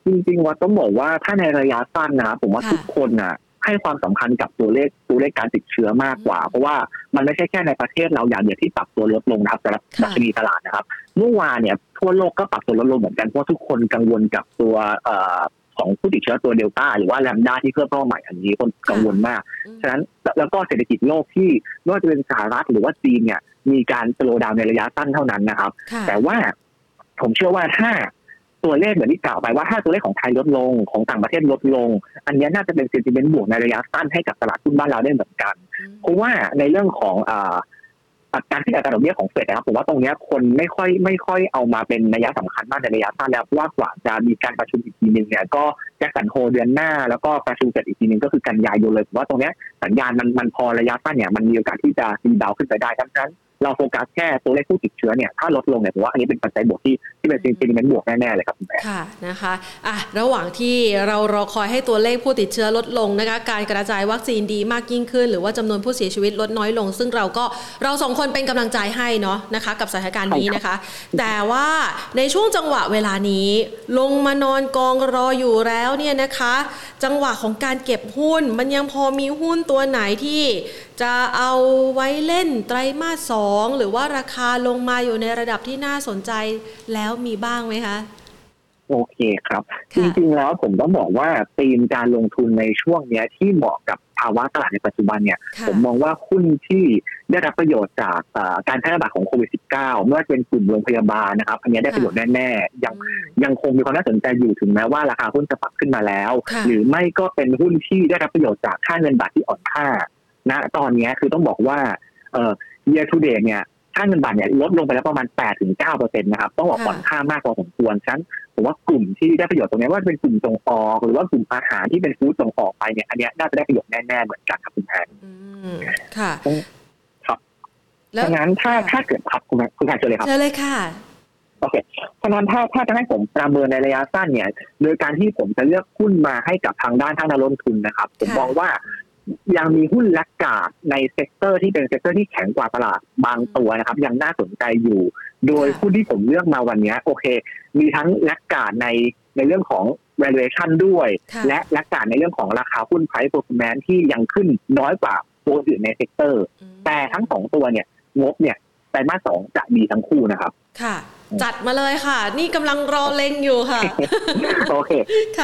Speaker 3: จริงๆว่าต้องบอกว่าถ้าในระยะสั้นนะผมว่าทุกคนอะ ให้ความสำคัญกับตัวเลขตัวเลขการติดเชื้อมากกว่า เพราะว่ามันไม่ใช่แค่ในประเทศเราอย่างเดียวที่ปรับตัวลดลงนะครับแต่ดัชนีตลาดนะครับเมื่อวานเนี่ยทั่วโลกก็ปรับตัวลดลงเหมือนกันเพราะทุกคนกังวลกับตัวของผู้ติดเชื้อตัวเดลต้าหรือว่าแลมด้าที่เพิ่มเข้ามาใหม่อันนี้คนกังวลมาก ฉะนั้นแล้วก็เศรษฐกิจโลกที่ไม่ว่าจะเป็นสหรัฐหรือว่าจีนเนี่ยมีการสโลดาวในระยะสั้นเท่านั้นนะครับ แต่ว่าผมเชื่อว่าถ้า ตัวเลขเหมือนที่กล่าวไปว่าถ้าตัวเลขของไทยลดลงของต่างประเทศลดลง อันนี้น่าจะเป็นเซนติเมนต์บวกในระยะสั้นให้กับตลาดหุ้นบ้านเราได้เหมือนกัน เพราะว่าในเรื่องของการที่อัตราดอกเบี้ยของเฟดนะครับผมว่าตรงนี้คนไม่ค่อยไม่ค่อยเอามาเป็นระยะสำคัญมากในระยะสั้นแล้วเพราะว่ากว่าจะมีการประชุมอีกทีหนึ่งเนี่ยก็Jackson Hole เดือนหน้า แล้วก็ประชุมเสร็จอีกทีหนึ่งก็คือกันยายนเลยผมว่าตรงนี้สัญญาณมันมันพอระยะสั้นเนี่ยมันมีโอกาสที่จะดีดาวขึ้นไปได้ดังนั้น เราโฟกัสแค่ตัวเลขผู้ติดเชื้อเนี่ยถ้าลดลงเนี่ยผมว่าอันนี้เป็นปัจจัยบวกที่ที่เป็น sentiment บวกแน่ๆเลยครับคุณแพน่
Speaker 1: ค่ะนะคะอะระหว่างที่เรารอคอยให้ตัวเลขผู้ติดเชื้อลดลงนะคะการกระจายวัคซีนดีมากยิ่งขึ้น หรือว่าจำนวนผู้เสียชีวิตลดน้อยลง ซึ่งเราก็เราสองคนเป็นกำลังใจให้เนาะนะคะกับสถานการณ์นี้นะคะ แต่ว่าในช่วงจังหวะเวลานี้ ลงมานอนกองรออยู่แล้วเนี่ยนะคะ จังหวะของการเก็บหุ้นมันยังพอมีหุ้นตัวไหนที่ จะเอาไว้เล่นไตรมาสสองหรือว่าราคาลงมาอยู่ในระดับที่น่าสนใจแล้วมีบ้างไหมคะ
Speaker 3: โอเคครับ จริงๆแล้วผมต้องบอกว่าธีมการลงทุนในช่วงนี้ที่เหมาะกับภาวะตลาดในปัจจุบันเนี่ย ผมมองว่าหุ้นที่ได้รับประโยชน์จากการแพร่ระบาดของโควิด -19 ไม่ว่าจะเป็นกลุ่มโรงพยาบาลนะครับ อันนี้ได้ประโยชน์แน่ๆ ยังยังคงมีความน่าสนใจอยู่ถึงแม้ว่าราคาหุ้นจะปรับขึ้นมาแล้ว หรือไม่ก็เป็นหุ้นที่ได้รับประโยชน์จากค่าเงินบาทที่อ่อนค่า ณตอนนี้คือต้องบอกว่าเอ่อ year to date เนี่ยค่าเงินบาทเนี่ยลดลงไปแล้วประมาณ8ถึง9เปอร์เซ็นต์นะครับ ต้องบอกผ่อนค่ามากพอสมควรฉะนั้นผมว่ากลุ่มที่ได้ประโยชน์ตรงนี้ว่าเป็นกลุ่มส่งออก หรือว่ากลุ่มอาหารที่เป็นฟู้ดส่งออกไปเนี่ย อันนี้น่าจะได้ประโยชน์แน่ๆเหมือนกันครับคุณแพน
Speaker 1: ค่ะ
Speaker 3: ครับดังนั้นถ้าถ้าเกิดครับคุณคุณแพนเจอเลยครับ
Speaker 1: เจอเลยค่ะ
Speaker 3: โอเคฉะนั้นถ้าถ้าจะให้ผมประเมินในระยะสั้นเนี่ย โดยการที่ผมจะเลือกหุ้นมาให้กับทางด้านทางนักลงทุนนะครับ ผมมองว่า ยังมีหุ้น laggard ใน sector ที่เป็น sector ที่แข็งกว่าตลาดบางตัวนะครับ ยังน่าสนใจอยู่ โดยหุ้นที่ผมเลือกมาวันนี้โอเค มีทั้ง laggard ในในเรื่องของ valuation ด้วย และ laggard ในเรื่องของราคาหุ้น price performance ที่ยังขึ้นน้อยกว่าตัวอื่นใน sector แต่ทั้งสองตัวเนี่ยงบเนี่ยไตรมาสสองจะดีทั้งคู่นะครับ
Speaker 1: ค่ะ จัดมาเลยค่ะ นี่กำลังรอเล็งอยู่ค่ะ
Speaker 3: โอเค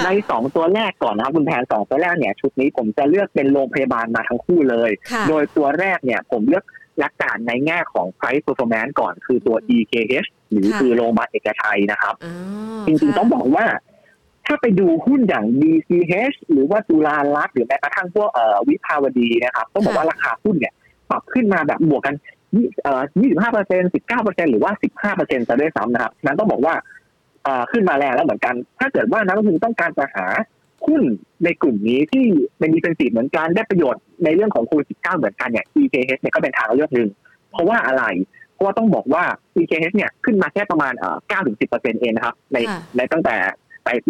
Speaker 3: ในสองตัวแรกก่อนนะครับคุณแพนสองตัวแรกเนี่ย ชุดนี้ผมจะเลือกเป็นโรงพยาบาลมาทั้งคู่เลย โดยตัวแรกเนี่ยผมเลือก laggard ในแง่ของ price performance ก่อนคือตัว EKH หรือคือโรงพยาบาลเอกชัยนะครับ จริงๆต้องบอกว่า ถ้าไปดูหุ้นอย่าง DCH หรือว่าจุฬาลักษณ์หรือแม้กระทั่งพวกวิภาวดีนะครับ ต้องบอกว่าราคาหุ้นเนี่ย ปรับขึ้นมาแบบบวกกัน ยี่สิบห้าเปอร์เซ็นสิบเก้าเปอร์เซ็นหรือว่าสิบห้าเปอร์เซ็นต์จะด้วยซ้ำนะครับนั้นต้องบอกว่าขึ้นมาแรงแล้วเหมือนกัน ถ้าเกิดว่านักลงทุนต้องการจะหาหุ้นในกลุ่มนี้ที่เป็นดีเฟนซีฟเหมือนกันได้ประโยชน์ในเรื่องของโควิดสิบเก้าเหมือนกันเนี่ย EKH เนี่ยก็เป็นทางเลือกหนึ่งเพราะว่าอะไร เพราะว่าต้องบอกว่า EKH เนี่ยขึ้นมาแค่ประมาณเก้าถึงสิบเปอร์เซ็นต์เองนะครับในในตั้งแต่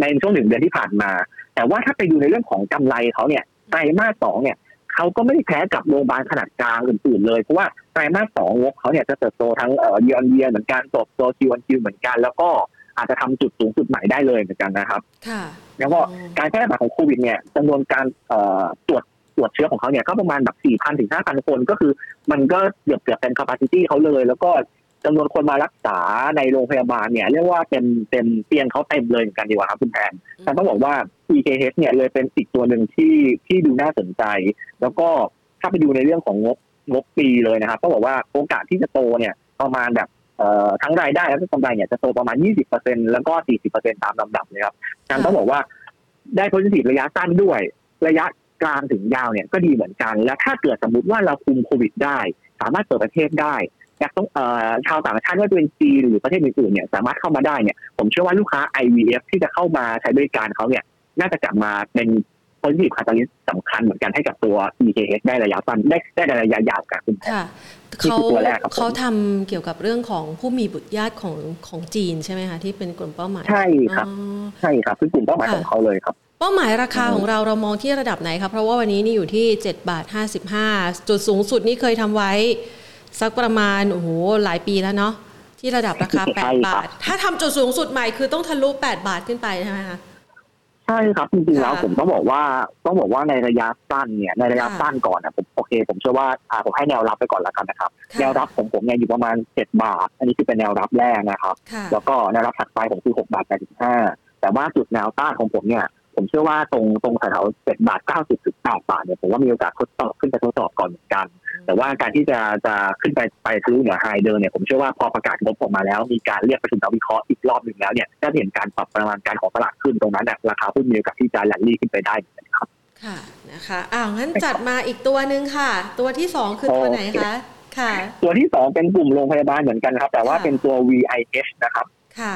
Speaker 3: ในช่วงหนึ่งเดือนที่ผ่านมา แต่ว่าถ้าไปดูในเรื่องของกำไรเขาเนี่ยไตรมาสสองเนี่ย เขาก็ไม่ได้แพ้กับโรงพยาบาลขนาดกลางอื่นๆเลย เพราะว่าไตรมาสสองงบเขาเนี่ยจะเติบโตทั้งเอ่อเยียนเยียเหมือนกันเติบโตคิวอันคิวเหมือนกัน แล้วก็อาจจะทำจุดสูงสุดใหม่ได้เลยเหมือนกันนะครับ
Speaker 1: ค่ะ
Speaker 3: แล้วก็การแพร่ระบาดของโควิดเนี่ยจำนวนการเอ่อตรวจตรวจเชื้อของเขาเนี่ยก็ประมาณแบบสี่พันถึงห้าพันคนก็คือ มันก็เกือบเกือบเป็น capacity เขาเลย แล้วก็จำนวนคนมารักษาในโรงพยาบาลเนี่ย เรียกว่าเต็มเต็มเตียงเขาเต็มเลยเหมือนกันดีกว่าครับคุณแพนแต่ต้องบอกว่า EKH เนี่ยเลยเป็นอีกตัวหนึ่งที่ที่ดูน่าสนใจ แล้วก็ถ้าไปดูในเรื่องของงบงบปีเลยนะครับก็บอกว่าโอกาสที่จะโตเนี่ยประมาณแบบเอ่อทั้งรายได้แล้วก็กำไรเนี่ยจะโตประมาณ 20%แล้วก็ 40%ตามลำดับเลยครับการต้องบอกว่าได้ผลผลิตระยะสั้นด้วย ระยะกลางถึงยาวเนี่ยก็ดีเหมือนกัน และถ้าเกิดสมมติว่าเราคุมโควิดได้ สามารถเปิดประเทศได้อยากต้องเอ่อชาวต่างชาติว่าเป็นจีนหรือประเทศอื่นๆเนี่ยสามารถเข้ามาได้เนี่ยผมเชื่อว่าลูกค้า IVF ที่จะเข้ามาใช้บริการเขาเนี่ย น่าจะกลับมาเป็นโพซิทีฟคาตาลิสสำคัญเหมือนกันให้กับตัว EKH ได้ระยะสั้นได้ได้ระยะยาวกับคุณ
Speaker 1: ค่ะเขาเขาทำเกี่ยวกับเรื่องของผู้มีบุตรญาติของของจีนใช่ไหมคะที่เป็นกลุ่มเป้าหมาย
Speaker 3: ใช่ครับใช่ครับคือกลุ่มเป้าหมายของเขาเลยครับ
Speaker 1: เป้าหมายราคาของเราเรามองที่ระดับไหนครับเพราะว่าวันนี้นี่อยู่ที่7บาท55 จุดสูงสุดนี่เคยทำไว้ สักประมาณโอ้โหหลายปีแล้วเนาะที่ระดับราคา 8 บาท ถ้าทำจุดสูงสุดใหม่คือต้องทะลุ 8 บาทขึ้นไปใช่ไหมคะ
Speaker 3: ใช่ครับจริงๆแล้วผมต้องบอกว่าต้องบอกว่าในระยะสั้นเนี่ยในระยะสั้นก่อนนะผมโอเค ผมเชื่อว่าอ่าผมให้แนวรับไปก่อนแล้วกันนะครับ แนวรับของผมเนี่ยอยู่ประมาณเจ็ดบาท อันนี้คือเป็นแนวรับแรกนะครับ แล้วก็แนวรับถัดไปผมคือหกบาทแปดสิบห้าแต่ว่าจุดแนวต้านของผมเนี่ย ผมเชื่อว่าตรงตรงแถวเจ็ดบาทเก้าสิบถึงแปดบาทเนี่ยผมว่ามีโอกาสทดสอบขึ้นไปทดสอบก่อนเหมือนกัน แต่ว่าการที่จะจะขึ้นไปไปทะลุเหนือไฮเดิมเนี่ยผมเชื่อว่าพอประกาศงบออกมาแล้วมีการเรียกประชุมนักวิเคราะห์อีกรอบหนึ่งแล้วเนี่ยจะเห็นการปรับประมาณการของตลาดขึ้นตรงนั้นราคาหุ้นมีโอกาสที่จะแลนดี้ขึ้นไปได้ครับ
Speaker 1: ค่ะนะคะอ้าวงั้นจัดมาอีกตัวหนึ่งค่ะ ตัวที่สองคือตัวไหนคะค่ะ
Speaker 3: ตัวที่สองเป็นกลุ่มโรงพยาบาลเหมือนกันครับ แต่ว่าเป็นตัว VIH นะครับ
Speaker 1: ค่ะ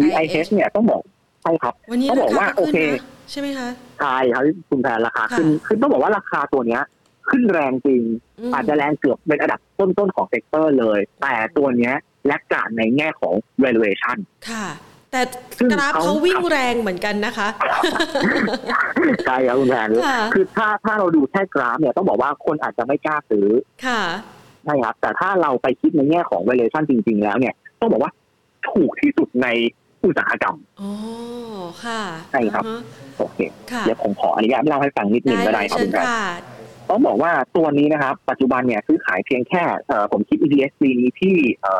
Speaker 3: VIH เนี่ยต้องบอก ใช่ครับ
Speaker 1: ต้
Speaker 3: องบอกว่าโอเค
Speaker 1: ใช่ไหมคะ
Speaker 3: ใช่ครับคุณแพนราคาขึ้นคือต้องบอกว่าราคาตัวเนี้ย ขึ้นแรงจริง อาจจะแรงเกือบเป็นอันดับต้นๆของ sector เลย แต่ตัวเนี้ย laggard ในแง่ของ valuation
Speaker 1: ค่ะ แต่กราฟเขาวิ่งแรงเหมือนกันนะคะ
Speaker 3: ใช่ครับคุณแพนคือถ้าถ้าเราดูแค่กราฟเนี่ยต้องบอกว่าคนอาจจะไม่กล้าซื้อ
Speaker 1: ค่ะ
Speaker 3: ใช่ครับแต่ถ้าเราไปคิดในแง่ของ valuation จริง ๆ แล้วเนี่ย ต้องบอกว่าถูกที่สุดใน อุตสาหกรรม
Speaker 1: อ๋อค่ะ
Speaker 3: ใช่ครับโอเคเดี๋ยวผมขออนุญาตเล่าให้ฟังนิดนึงก็ได้ครับคุณแพนต้องบอกว่าตัวนี้นะครับ ปัจจุบันเนี่ยซื้อขายเพียงแค่ผมคิด EPS ปีนี้ที่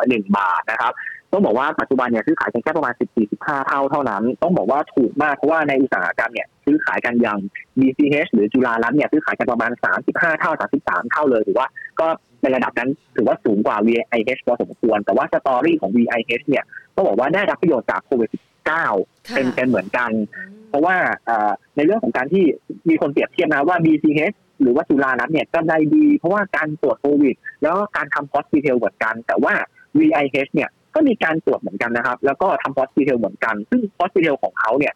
Speaker 3: หนึ่งบาทนะครับต้องบอกว่าปัจจุบันเนี่ยซื้อขายเพียงแค่ประมาณ 14-15 เท่าเท่านั้น ต้องบอกว่าถูกมากเพราะว่าในอุตสาหกรรมเนี่ยซื้อขายกันอย่าง BCH หรือจุฬารัตน์เนี่ยซื้อขายกันประมาณ 35 เท่า 33 เท่าเลยถือว่าก็ในระดับนั้นถือว่าสูงกว่า VIH พอสมควร แต่ว่า story ของ VIH เนี่ย ต้องบอกว่าได้รับประโยชน์จากโควิด19เป็นกันเหมือนกัน เพราะว่าในเรื่องของการที่มีคนเปรียบเทียบนะว่า BCH หรือว่าจุฬารัตน์เนี่ยกำไรดี เพราะว่าการตรวจโควิด แล้วก็การทำ hospitel เหมือนกัน แต่ว่า VIH เนี่ยก็มีการตรวจเหมือนกันนะครับ แล้วก็ทำ hospitel เหมือนกัน ซึ่ง hospitel ของเขาเนี่ย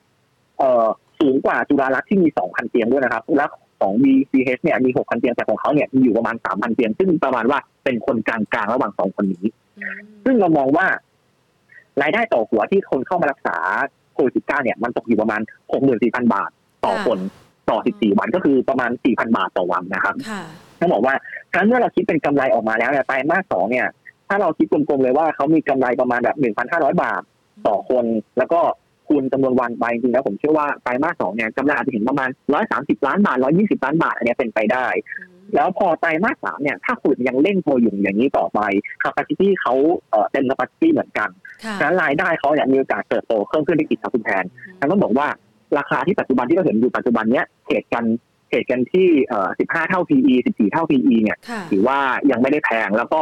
Speaker 3: เอ่อสูงกว่าจุฬาลักษณ์ที่มี 2,000 เตียงด้วยนะครับ แล้วของ VCH เนี่ยมี 6,000 เตียง แต่ของเขาเนี่ยมีอยู่ประมาณ 3,000 เตียง ซึ่งประมาณว่าเป็นคนกลางๆ ระหว่างสองคนนี้ ซึ่งเรามองว่า รายได้ต่อหัวที่คนเข้ามารักษาโควิด -19 เนี่ยมันตกอยู่ประมาณ64,000บาทต่อคนต่อ14วันก็คือประมาณ4,000บาทต่อวันนะครับต้องบอกว่าครั้งเมื่อเราคิดเป็นกำไรออกมาแล้วเนี่ยไตรมาสสองเนี่ย ถ้าเราคิดกลมๆเลยว่าเขามีกำไรประมาณแบบ1,500บาทต่อคน แล้วก็คูณจำนวนวันไปจริงๆแล้วผมเชื่อว่าไตรมาสสองเนี่ยกำไรอาจจะเห็นประมาณ130ล้านบาท120ล้านบาทอันนี้เป็นไปได้ แล้วพอไตรมาสสามเนี่ยถ้าคุณยังเล่นโวอยู่อย่างนี้ต่อไป capacity เขาเต็ม capacity เหมือนกันดังนั้นรายได้เขาเนี่ยมีโอกาสเติบโตเพิ่มขึ้นได้อีกครับคุณแทนต้องบอกว่าราคาที่ปัจจุบันที่เราเห็นอยู่ปัจจุบันเนี้ยเทรดกันเทรดกันที่เอ่อ15 เท่า PE 14 เท่า PE เนี่ยถือว่ายังไม่ได้แพงแล้วก็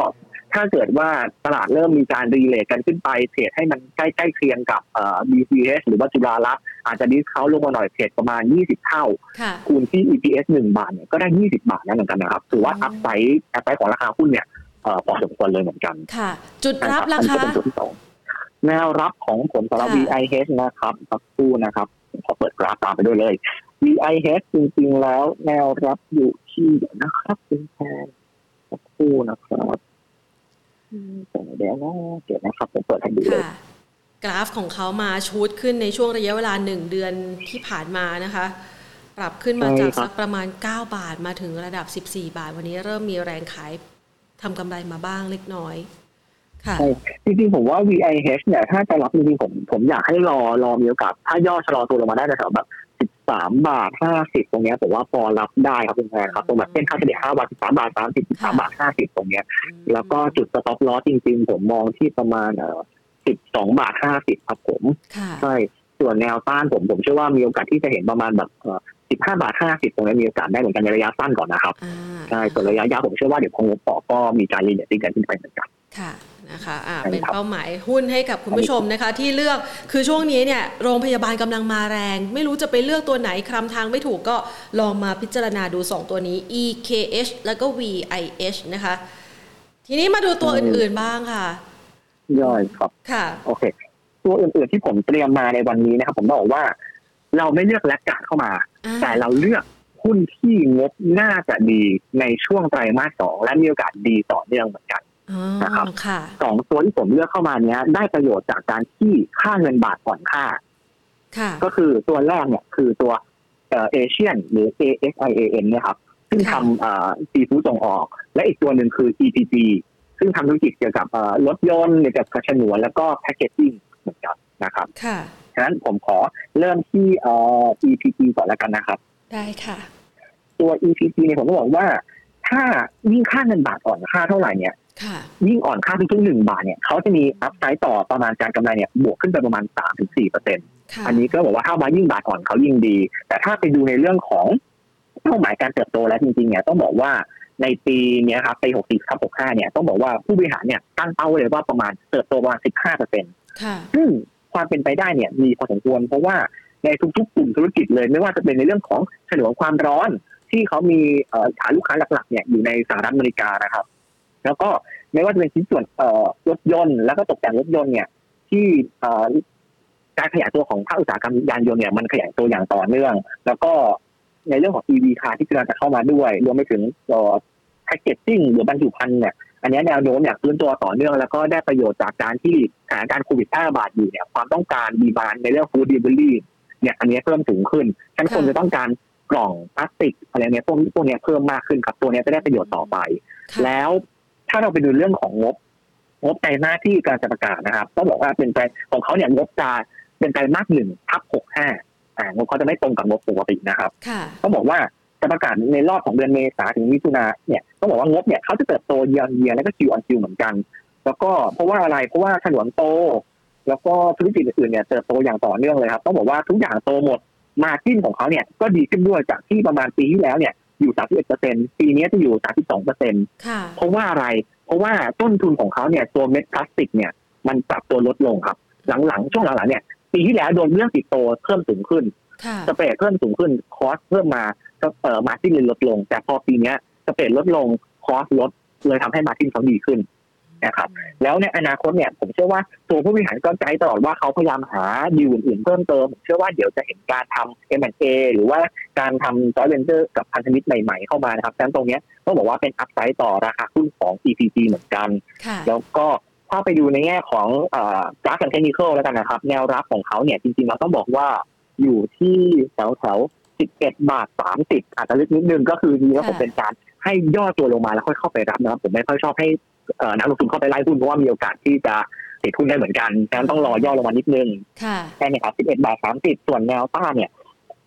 Speaker 3: ถ้าเกิดว่าตลาดเริ่มมีการ re-rate กันขึ้นไป trade ให้มันใกล้ใกล้เคียงกับเอ่อ BCH หรือว่าจุฬารัตน์ อาจจะ discount ลงมาหน่อย trade ประมาณ 20 เท่า คูณที่ EPS 1 บาทเนี่ยก็ได้ 20 บาทแล้วเหมือนกันนะครับถือว่า upside upside ของราคาหุ้นเนี่ยเอ่อพอสมควรเลยเหมือนกัน
Speaker 1: ค่ะ จุดรับราคา
Speaker 3: แนวรับของผมสำหรับ VIH นะครับสักครู่นะครับขอเปิดกราฟตามไปด้วยเลย VIH จริงๆแล้วแนวรับอยู่ที่นะครับเป็นแทนสักครู่นะครับเดี๋ยวนะเดี๋ยวนะครับผมเปิดให้ดูเลย
Speaker 1: กราฟของเขามาชูดขึ้นในช่วงระยะเวลาหนึ่งเดือนที่ผ่านมานะคะ ปรับขึ้นมาจากสักประมาณ 9 บาทมาถึงระดับ 14 บาท วันนี้เริ่มมีแรงขายทำกำไรมาบ้างเล็กน้อย
Speaker 3: ใช่จริงๆผมว่า VIH เนี่ย ถ้าจะรับจริงๆผมผมอยากให้รอรอมีโอกาส ถ้าย่อชะลอตัวลงมาได้แถวแบบสิบสามบาทห้าสิบตรงเนี้ยผมว่าพอรับได้ครับคุณแพนครับตรงแบบเส้นค่าเฉลี่ยห้าบาทสิบสามบาทสามสิบสิบสามบาทห้าสิบตรงเนี้ย แล้วก็จุด stop loss จริง ๆ ผมมองที่ประมาณเอ่อ สิบสองบาทห้าสิบครับผมใช่ส่วนแนวต้านผมผมเชื่อว่ามีโอกาสที่จะเห็นประมาณแบบเอ่อสิบห้าบาทห้าสิบตรงนี้มีโอกาสได้เหมือนกันในระยะสั้นก่อนนะครับใช่ส่วนระยะยาวผมเชื่อว่าเดี๋ยวพองบต่อก็มีการ re-rating กันขึ้นไปเหมือนกัน
Speaker 1: ค่ะนะคะอ่าเป็นเป้าหมายหุ้นให้กับคุณผู้ชมนะคะ ที่เลือกคือช่วงนี้เนี่ยโรงพยาบาลกำลังมาแรง ไม่รู้จะไปเลือกตัวไหนคลำทางไม่ถูกก็ลองมาพิจารณาดู 2 ตัวนี้ EKH แล้วก็ VIH นะคะ ทีนี้มาดูตัวอื่นๆบ้างค่ะ
Speaker 3: ย่อยครับ
Speaker 1: ค่ะ
Speaker 3: โอเค ตัวอื่นๆที่ผมเตรียมมาในวันนี้นะครับ ผมบอกว่า เราไม่เลือกแลกกาดเข้ามา แต่เราเลือกหุ้นที่งบน่าจะดีในช่วงไตรมาสสองและมีโอกาสดีต่อเนื่องเหมือนกันนะครับสองตัวที่ผมเลือกเข้ามาเนี้ย ได้ประโยชน์จากการที่ค่าเงินบาทผ่อนค่าก็คือตัวแรกเนี่ยคือตัวเอเชียนหรือ ASIAN เนี่ยครับ ซึ่งทำซีฟู้ดส่งออก และอีกตัวหนึ่งคือ EPG ซึ่งทำธุรกิจเกี่ยวกับรถยนต์เกี่ยวกับกระชนวนแล้วก็แพคเกจจิ้งเหมือนกันนะครับ
Speaker 1: ค่ะ
Speaker 3: ฉะนั้นผมขอเริ่มที่ EPG ก่อนแล้วกันนะครับ
Speaker 1: ได้ค่ะ
Speaker 3: ตัว EPG เนี่ยผมต้องบอกว่า ถ้ายิ่งค่าเงินบาทอ่อนค่าเท่าไหร่เนี่ยยิ่งอ่อนค่าทุกๆหนึ่งบาทเนี่ยเขาจะมีอัพไซต์ต่อประมาณการกำไรเนี่ยบวกขึ้นไปประมาณสามถึงสี่เปอร์เซ็นต์อันนี้ก็บอกว่าถ้ามายิ่งบาทอ่อนเขายิ่งดี แต่ถ้าไปดูในเรื่องของเป้าหมายการเติบโตแล้วจริงๆเนี่ยต้องบอกว่า ในปีนี้ครับปีหกสี่ครับหกห้าเนี่ยต้องบอกว่าผู้บริหารเนี่ยตั้งเป้าเลยว่าประมาณเติบโตประมาณสิบห้าเปอร์เซ็นต์ซึ่งความเป็นไปได้เนี่ยมีพอสมควร เพราะว่าในทุกๆกลุ่มธุรกิจเลย ไม่ว่าจะเป็นในเรื่องของฉนวนความร้อนที่เขามีฐานลูกค้าหลักๆเนี่ยอยู่ในสหรัฐอเมริกานะครับ แล้วก็ไม่ว่าจะเป็นชิ้นส่วนรถยนต์ แล้วก็ตกแต่งรถยนต์เนี่ยที่การขยายตัวของภาคอุตสาหกรรมยานยนต์เนี่ยมันขยายตัวอย่างต่อเนื่อง แล้วก็ ในเรื่องของ EV คาร์ที่กำลังจะเข้ามาด้วย รวมไปถึงแพ็กเกจจิ้งหรือบรรจุภัณฑ์เนี่ยอันนี้แนวโน้มเนี่ยฟื้นตัวต่อเนื่องแล้วก็ได้ประโยชน์จากการที่สถานการณ์โควิดแพร่ระบาดอยู่เนี่ยความต้องการดีบานในเรื่องฟู้ดดิบลี่เนี่ยอันนี้เพิ่มสูงขึ้นฉันคนจะต้องการกล่องพลาสติกอะไรเนี้ยพวกนี้พวกนี้เพิ่มมากขึ้นครับตัวนี้จะได้ประโยชน์ต่อไป แล้วถ้าเราไปดูเรื่องของงบ งบไตรมาสที่การจะประกาศนะครับต้องบอกว่าเป็นไตรของเขาเนี่ยงบจะเป็นไตรมาสหนึ่งทับหกห้า อ่างบเขาจะไม่ตรงกับงบปกตินะครับต้องบอกว่าจะประกาศในรอบของเดือนเมษาถึงมิถุนาเนี่ยต้องบอกว่างบเนี่ยเขาจะเติบโตเยียร์เยียแล้วก็คิวออนคิวเหมือนกัน แล้วก็เพราะว่าอะไรเพราะว่าฉนวนโต แล้วก็ธุรกิจอื่นเนี่ยเติบโตอย่างต่อเนื่องเลยครับต้องบอกว่าทุกอย่างโตหมด margin ของเขาเนี่ยก็ดีขึ้นด้วยจากที่ประมาณปีที่แล้วเนี่ยอยู่31เปอร์เซ็นต์ปีนี้จะอยู่32เปอร์เซ็นต์เพราะว่าอะไร เพราะว่าต้นทุนของเขาเนี่ยตัวเม็ดพลาสติกเนี่ยมันปรับตัวลดลงครับ หลังๆ ช่วงหลังๆเนี่ย ปีที่แล้วโดนเรื่องปิโตรเพิ่มสูงขึ้น spread เพิ่มสูงขึ้น cost เพิ่มมาเอ่อ margin เลยลดลง แต่พอปีนี้ spread ลดลง cost ลดเลยทำให้ margin เขาดีขึ้นนะครับแล้วในอนาคตเนี่ยผมเชื่อว่าตัวผู้บริหารก็ใจตลอดว่าเขาพยายามหาดีลอื่นๆเพิ่มเติมผมเชื่อว่าเดี๋ยวจะเห็นการทำ M&A หรือว่าการทำจอยเวนเจอร์กับพันธมิตรใหม่ๆเข้ามานะครับดังตรงนี้ต้องบอกว่าเป็น upside ต่อราคาหุ้นของ EPG เหมือนกัน แล้วก็ ถ้าไปดูในแง่ของกราฟ and technical แล้วกันนะครับ แนวรับของเขาเนี่ยจริงๆเราต้องบอกว่าอยู่ที่แถวแถว11บาท30อาจจะลึกนิดนึงก็คือนี่ก็คงเป็นการให้ย่อตัวลงมาแล้วค่อยเข้าไปรับนะครับ ผมไม่ค่อยชอบให้นักลงทุนเข้าไปไล่หุ้นเพราะว่ามีโอกาสที่จะติดทุนได้เหมือนกันดังนั้นต้องรอย่อลงมานิดนึง
Speaker 1: แค่
Speaker 3: นี้ครับ11บาท30ส่วนแนวต้านเนี่ย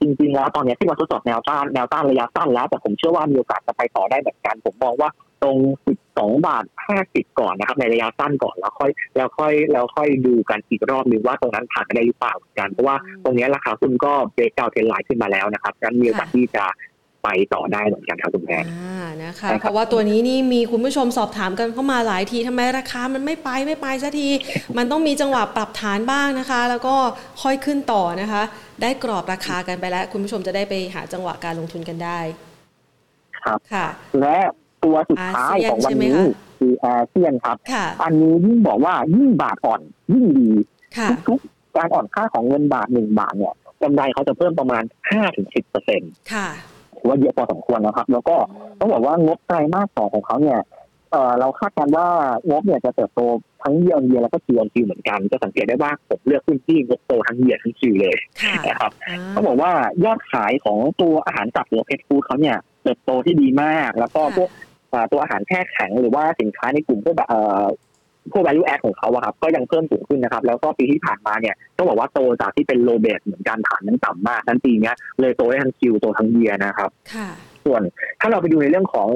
Speaker 3: จริงๆแล้วตอนนี้ที่มาทดสอบแนวต้านแนวต้านระยะสั้นแล้วแต่ผมเชื่อว่ามีโอกาสจะไปต่อได้เหมือนกัน ผมมองว่าต รง 12 บาท 50 ก่อนนะครับ ในระยะสั้นก่อนแล้วค่อย แล้วค่อยแล้วค่อยดูกันอีกรอบนึงว่าตรงนั้นผ่านได้หรือเปล่าเหมือนกัน เพราะว่าตรงนี้ราคาคุณก็เบรกเกาเทนไลน์ขึ้นมาแล้วนะครับงั้นมีโอกาสที่จะไปต่อได้เหมือนกันครับคุณแพน
Speaker 1: อ่านะคะ เพราะว่าตัวนี้นี่มีคุณผู้ชมสอบถามกันเข้ามาหลายทีทำไมราคามันไม่ไปไม่ไปสักที มันต้องมีจังหวะปรับฐานบ้างนะคะ แล้วก็ค่อยขึ้นต่อนะคะ ได้กรอบราคากันไปแล้ว คุณผู้ชมจะได้ไปหาจังหวะการลงทุนกันได้
Speaker 3: ครับ
Speaker 1: ค่ะ
Speaker 3: และ ตัวสุดท้ายของวันนี้คืออาเซียนครับ อันนี้ยิ่งบอกว่ายิ่งบาทอ่อนยิ่งดีทุกการอ่อนค่าของเงินบาทหนึ่งบาทเนี่ยกำไรเขาจะเพิ่มประมาณห้าถึงสิบเปอร์เซ็นต์ถือว่าเยอะพอสมควรนะครับ แล้วก็ต้องบอกว่างบไตรมาสสองของเขาเนี่ยเออเราคาดการณ์ว่างบเนี่ยจะเติบโตทั้งเยียร์เยียร์แล้วก็ Q on Q เหมือนกัน จะสังเกตได้ว่าผมเลือกหุ้นที่งบโตทั้ง year ทั้ง Q เลยนะครับต้องบอกว่ายอดขายของตัวอาหารสัตว์หรือ pet food เขาเนี่ยเติบโตที่ดีมาก แล้วก็พวก ตัวอาหารแช่แข็งหรือว่าสินค้าในกลุ่มพวกแบบพวก value add ของเขาอะครับก็ยังเพิ่มสูงขึ้นนะครับ แล้วก็ปีที่ผ่านมาเนี่ยต้องบอกว่าโตจากที่เป็นโลเบสเหมือนกันฐานนั้นต่ำมากทั้งปีนี้เลยโตได้ทั้งคิวโตทั้งเยียนะครับส่วนถ้าเราไปดูในเรื่องของ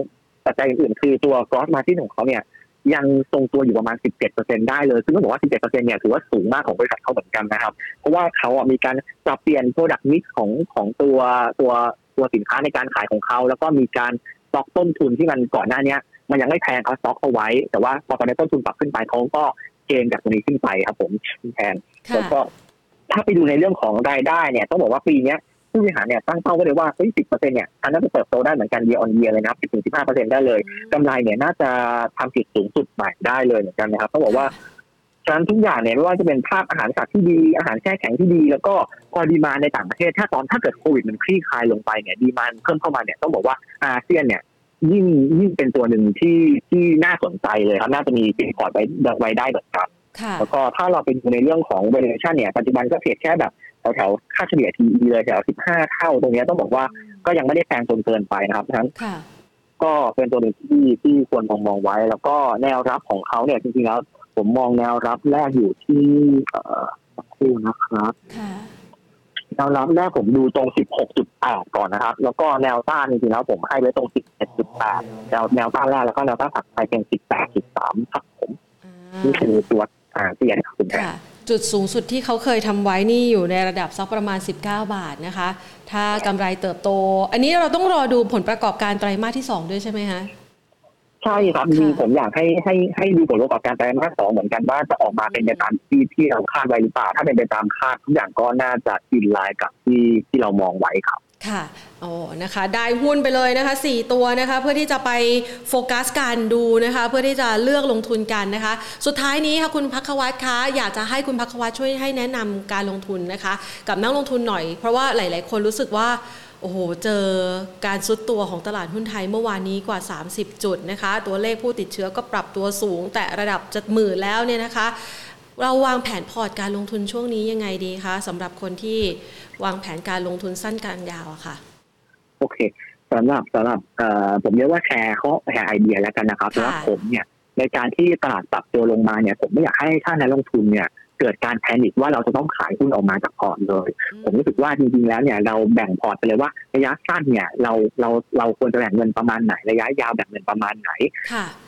Speaker 3: ปัจจัยอื่นๆคือตัว gross margin ของเขาเนี่ยยังทรงตัวอยู่ประมาณ 17%ได้เลย ซึ่งต้องบอกว่า 17%เนี่ยถือว่าสูงมากของบริษัทเขาเหมือนกันนะครับ เพราะว่าเขาอะมีการปรับเปลี่ยน product mix ของของตัวตัวตัวสินค้าในการขายของเขา แล้วก็มีการ สต็อกต้นทุนที่มันก่อนหน้านี้มันยังไม่แพงเขาสต็อกเอาไว้ แต่ว่าพอตอนนี้ต้นทุนปรับขึ้นไปเขาก็ gain จากตรงนี้ขึ้นไปครับ คุณแทนแล้วก็ถ้าไปดูในเรื่องของรายได้เนี่ยต้องบอกว่าปีนี้ผู้บริหารเนี่ยตั้งเป้าไว้เลยว่าเฮ้ยสิบเปอร์เซ็นต์เนี่ยอันนั้นจะเติบโตได้เหมือนกันเยออนเยียเลยนะครับสิบถึงสิบห้าเปอร์เซ็นต์ได้เลยกำไรเนี่ยน่าจะทำจุดสูงสุดใหม่ได้เลยเหมือนกันนะครับต้องบอกว่า ฉะนั้นทุกอย่างเนี่ยไม่ว่าจะเป็นภาพอาหารสัตว์ที่ดี อาหารแช่แข็งที่ดี แล้วก็พอ demand ในต่างประเทศ ถ้าตอนถ้าเกิดโควิดมันคลี่คลายลงไปเนี่ย demand เพิ่มเข้ามาเนี่ยต้องบอกว่าอาเซียนเนี่ยยิ่งยิ่งเป็นตัวหนึ่งที่ที่น่าสนใจเลยครับน่าจะมีเป็นพอร์ตไว้ไว้ได้เหมือนกันแล้วก็ถ้าเราเป็นในเรื่องของ valuation เนี่ยปัจจุบันก็เพียงแค่แบบแถวๆค่าเฉลี่ย PE เลยแถว15เท่าตรงนี้ต้องบอกว่าก็ยังไม่ได้แพงจนเกินไปนะครับทั้นก็เป็นตัวหนึ่งที่ที่ควรมองมองไว้ แล้วก็แนวรับของเขาเนี่ยจริงๆแล้ว ผมมองแนวรับแรกอยู่ที่เอ่อคู่นะครับแนวรับแรกผมดูตรง 16.8 ก่อนนะครับ แล้วก็แนวต้านจริงๆแล้วผมให้ไว้ตรง 17.8 แนวแนวต้านแรกแล้วก็แนวต้านถัดไปเป็น 18.3 ครับผม นี่คือตัวอ่าเปลี่ยนครับคุณแม่
Speaker 1: จุดสูงสุดที่เขาเคยทำไว้นี่อยู่ในระดับสักประมาณ 19 บาทนะคะ ถ้ากำไรเติบโต อันนี้เราต้องรอดูผลประกอบการไตรมาสที่ 2 ด้วยใช่ไหมคะ
Speaker 3: ใช่ครับมีผมอยากให้ให้ให้ดูผลประกอบการไตรมาสสองเหมือนกันว่าจะออกมาเป็นไปตามที่ที่เราคาดไว้หรือเปล่าถ้าเป็นไปตามคาดทุกอย่างก็น่าจะอินไลน์กับที่ที่เรามองไว้ครับ
Speaker 1: ค่ะโอ้นะคะ ได้หุ้นไปเลยนะคะ 4 ตัวนะคะ เพื่อที่จะไปโฟกัสการดูนะคะ เพื่อที่จะเลือกลงทุนกันนะคะ สุดท้ายนี้ค่ะคุณพักวัตคะ อยากจะให้คุณพักวัตช่วยให้แนะนำการลงทุนนะคะ กับนักลงทุนหน่อย เพราะว่าหลาย ๆ คนรู้สึกว่า โอ้โห เจอการซุดตัวของตลาดหุ้นไทยเมื่อวานนี้กว่า 30 จุดนะคะ ตัวเลขผู้ติดเชื้อก็ปรับตัวสูง แต่ระดับจะหมื่นแล้วเนี่ยนะคะ เราวางแผนพอร์ตการลงทุนช่วงนี้ยังไงดีคะสำหรับคนที่วางแผนการลงทุนสั้นกลางยาวอะค่ะ
Speaker 3: โอเคสำหรับสำหรับผมเรียกว่าแชร์เขาแชร์ไอเดียแล้วกันนะครับสำหรับผมเนี่ยในการที่ตลาดปรับตัวลงมาเนี่ย ผมไม่อยากให้ท่านนักลงทุนเนี่ย เกิดการ panic ว่าเราจะต้องขายหุ้นออกมาจากพอร์ตเลย ผมรู้สึกว่าจริงๆแล้วเนี่ยเราแบ่งพอร์ตไปเลยว่าระยะสั้นเนี่ยเราเราเราควรจะแบ่งเงินประมาณไหนระยะยาวแบ่งเงินประมาณไหน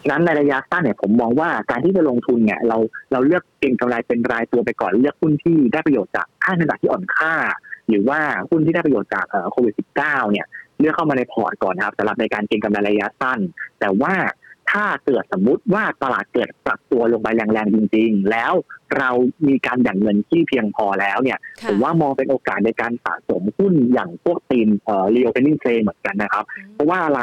Speaker 3: ฉะนั้นในระยะสั้นเนี่ยผมมองว่าการที่จะลงทุนเนี่ยเราเราเลือกเก็งกำไรเป็นรายตัวไปก่อนเลือกหุ้นที่ได้ประโยชน์จากค่าเงินบาทที่อ่อนค่า หรือว่าหุ้นที่ได้ประโยชน์จากโควิด -19 เนี่ยเลือกเข้ามาในพอร์ตก่อนนะครับสำหรับในการเก็งกำไรระยะสั้น แต่ว่า ถ้าเกิดสมมุติว่าตลาดเกิดปรับตัวลงไปแรงๆจริง ๆ แล้วเรามีการแบ่งเงินที่เพียงพอแล้วเนี่ยผมว่ามองเป็นโอกาสในการสะสมหุ้นอย่างพวกตีมเอ่อ reopening trade เหมือนกันนะครับ เพราะว่าอะไร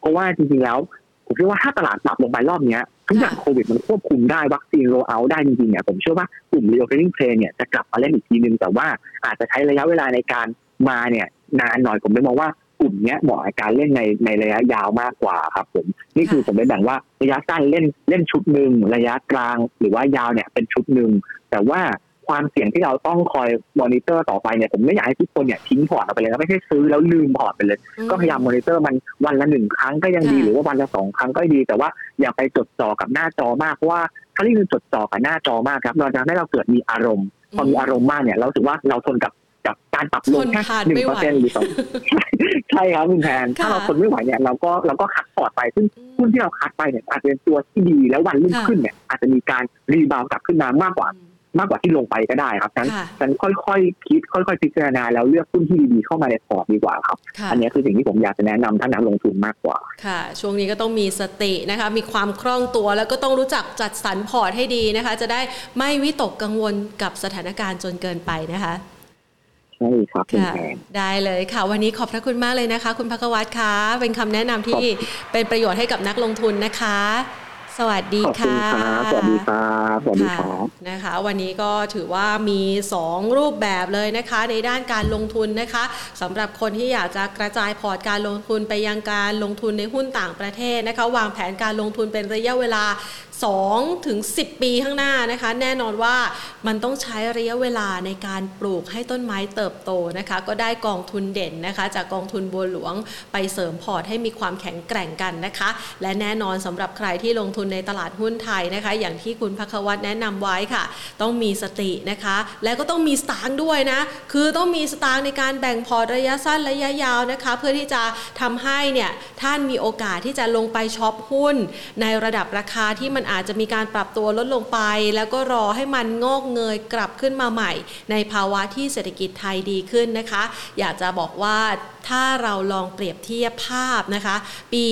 Speaker 3: เพราะว่าจริงๆแล้วผมคิดว่าถ้าตลาดปรับลงไปรอบนี้ทุกอย่างโควิดมันควบคุมได้วัคซีน roll out ได้จริงๆเนี่ยผมเชื่อว่ากลุ่ม reopening trade เนี่ยจะกลับมาเล่นอีกทีนึงแต่ว่าอาจจะใช้ระยะเวลาในการมาเนี่ยนานหน่อยผมไม่มองว่า กลุ่มนี้เหมาะกับการเล่นในในระยะยาวมากกว่าครับผมนี่คือผมไปแบ่งว่าระยะสั้นเล่นเล่นชุดหนึ่งระยะกลางหรือว่ายาวเนี่ยเป็นชุดหนึ่งแต่ว่าความเสี่ยงที่เราต้องคอยมอนิเตอร์ต่อไปเนี่ยผมไม่อยากให้ทุกคนเนี่ยทิ้งพอร์ตออกไปเลยไม่ใช่ซื้อแล้วลืมพอร์ตไปเลย ก็พยายามมอนิเตอร์มันวันละหนึ่งครั้งก็ยังดีหรือว่าวันละสองครั้งก็ดี แต่ว่าอย่าไปจดจ่อกับหน้าจอมากเพราะว่าถ้าที่จดจ่อกับหน้าจอมากครับเราจะให้เราเกิดมีอารมณ์พอมีอารมณ์มากเนี่ยเรารู้สึกว่าเราทนกับ กับการปรับลงแค่หนึ่งเปอร์เซ็นต์หรือสองใช่ครับคุณแทนถ้าเราทนไม่ไหวเนี่ยเราก็เราก็ cut พอร์ตไปซึ่งหุ้นที่เรา cut ไปเนี่ยอาจจะเป็นตัวที่ดีแล้ววันรุ่งขึ้นเนี่ยอาจจะมีการ rebound กลับขึ้นมามากกว่ามากกว่าที่ลงไปก็ได้ครับฉะนั้นฉันค่อยๆคิดค่อยๆพิจารณาแล้วเลือกหุ้นที่ดีๆเข้ามาในพอร์ตดีกว่าครับ อันนี้คือสิ่งที่ผมอยากจะแนะนำท่านนักลงทุนมากกว่า
Speaker 1: ค่ะ ช่วงนี้ก็ต้องมีสตินะคะ มีความคล่องตัวแล้วก็ต้องรู้จักจัดสรรพอร์ตให้ดีนะคะ จะได้ไม่วิตกกังวลกับสถานการณ์จนเกินไปนะคะ
Speaker 3: ใช่ครับค่ะ
Speaker 1: ได้เลยค่ะ วันนี้ขอบพระคุณมากเลยนะคะ คุณพักวัตรคะเป็นคำแนะนำที่เป็นประโยชน์ให้กับนักลงทุนนะคะ สวัสดีค่ะ
Speaker 3: สวัสดีครับสวัสดีครับ
Speaker 1: นะคะ วันนี้ก็ถือว่ามี 2 รูปแบบเลยนะคะ ในด้านการลงทุนนะคะสำหรับคนที่อยากจะกระจายพอร์ตการลงทุนไปยังการลงทุนในหุ้นต่างประเทศนะคะ วางแผนการลงทุนเป็นระยะเวลา 2ถึง10 ปีข้างหน้านะคะ แน่นอนว่ามันต้องใช้ระยะเวลาในการปลูกให้ต้นไม้เติบโตนะคะ ก็ได้กองทุนเด่นนะคะ จากกองทุนบัวหลวงไปเสริมพอร์ตให้มีความแข็งแกร่งกันนะคะ และแน่นอนสำหรับใครที่ลงทุนในตลาดหุ้นไทยนะคะ อย่างที่คุณพักวัตแนะนำไว้ค่ะ ต้องมีสตินะคะ และก็ต้องมีสตางค์ด้วยนะ คือต้องมีสตางค์ในการแบ่งพอร์ตระยะสั้นระยะยาวนะคะ เพื่อที่จะทำให้เนี่ยท่านมีโอกาสที่จะลงไปช็อปหุ้นในระดับราคาที่มันอาจจะมีการปรับตัวลดลงไป แล้วก็รอให้มันงอกเงยกลับขึ้นมาใหม่ ในภาวะที่เศรษฐกิจไทยดีขึ้นนะคะ อยากจะบอกว่าถ้าเราลองเปรียบเทียบภาพนะคะ ปี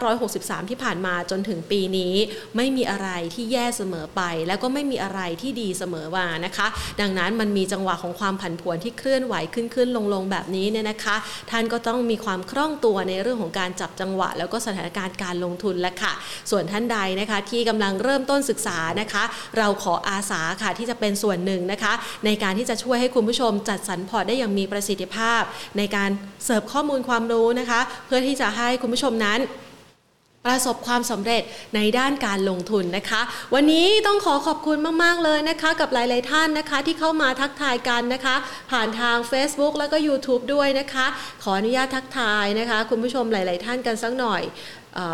Speaker 1: 2563 ที่ผ่านมาจนถึงปีนี้ไม่มีอะไรที่แย่เสมอไป แล้วก็ไม่มีอะไรที่ดีเสมอมานะคะ ดังนั้นมันมีจังหวะของความผันผวนที่เคลื่อนไหวขึ้นขึ้นลงลงแบบนี้เนี่ยนะคะ ท่านก็ต้องมีความคล่องตัวในเรื่องของการจับจังหวะ แล้วก็สถานการณ์การลงทุนแล้วค่ะ ส่วนท่านใดนะคะที่กำลังเริ่มต้นศึกษานะคะ เราขออาสาค่ะที่จะเป็นส่วนหนึ่งนะคะ ในการที่จะช่วยให้คุณผู้ชมจัดสรรพอร์ตได้อย่างมีประสิทธิภาพ ในการเสิร์ฟข้อมูลความรู้นะคะ เพื่อที่จะให้คุณผู้ชมนั้นประสบความสำเร็จในด้านการลงทุนนะคะ วันนี้ต้องขอขอบคุณมาก ๆ เลยนะคะ กับหลาย ๆ ท่านนะคะ ที่เข้ามาทักทายกันนะคะ ผ่านทาง Facebook แล้วก็ YouTube ด้วยนะคะ ขออนุญาตทักทายนะคะ คุณผู้ชมหลาย ๆ ท่านกันสักหน่อย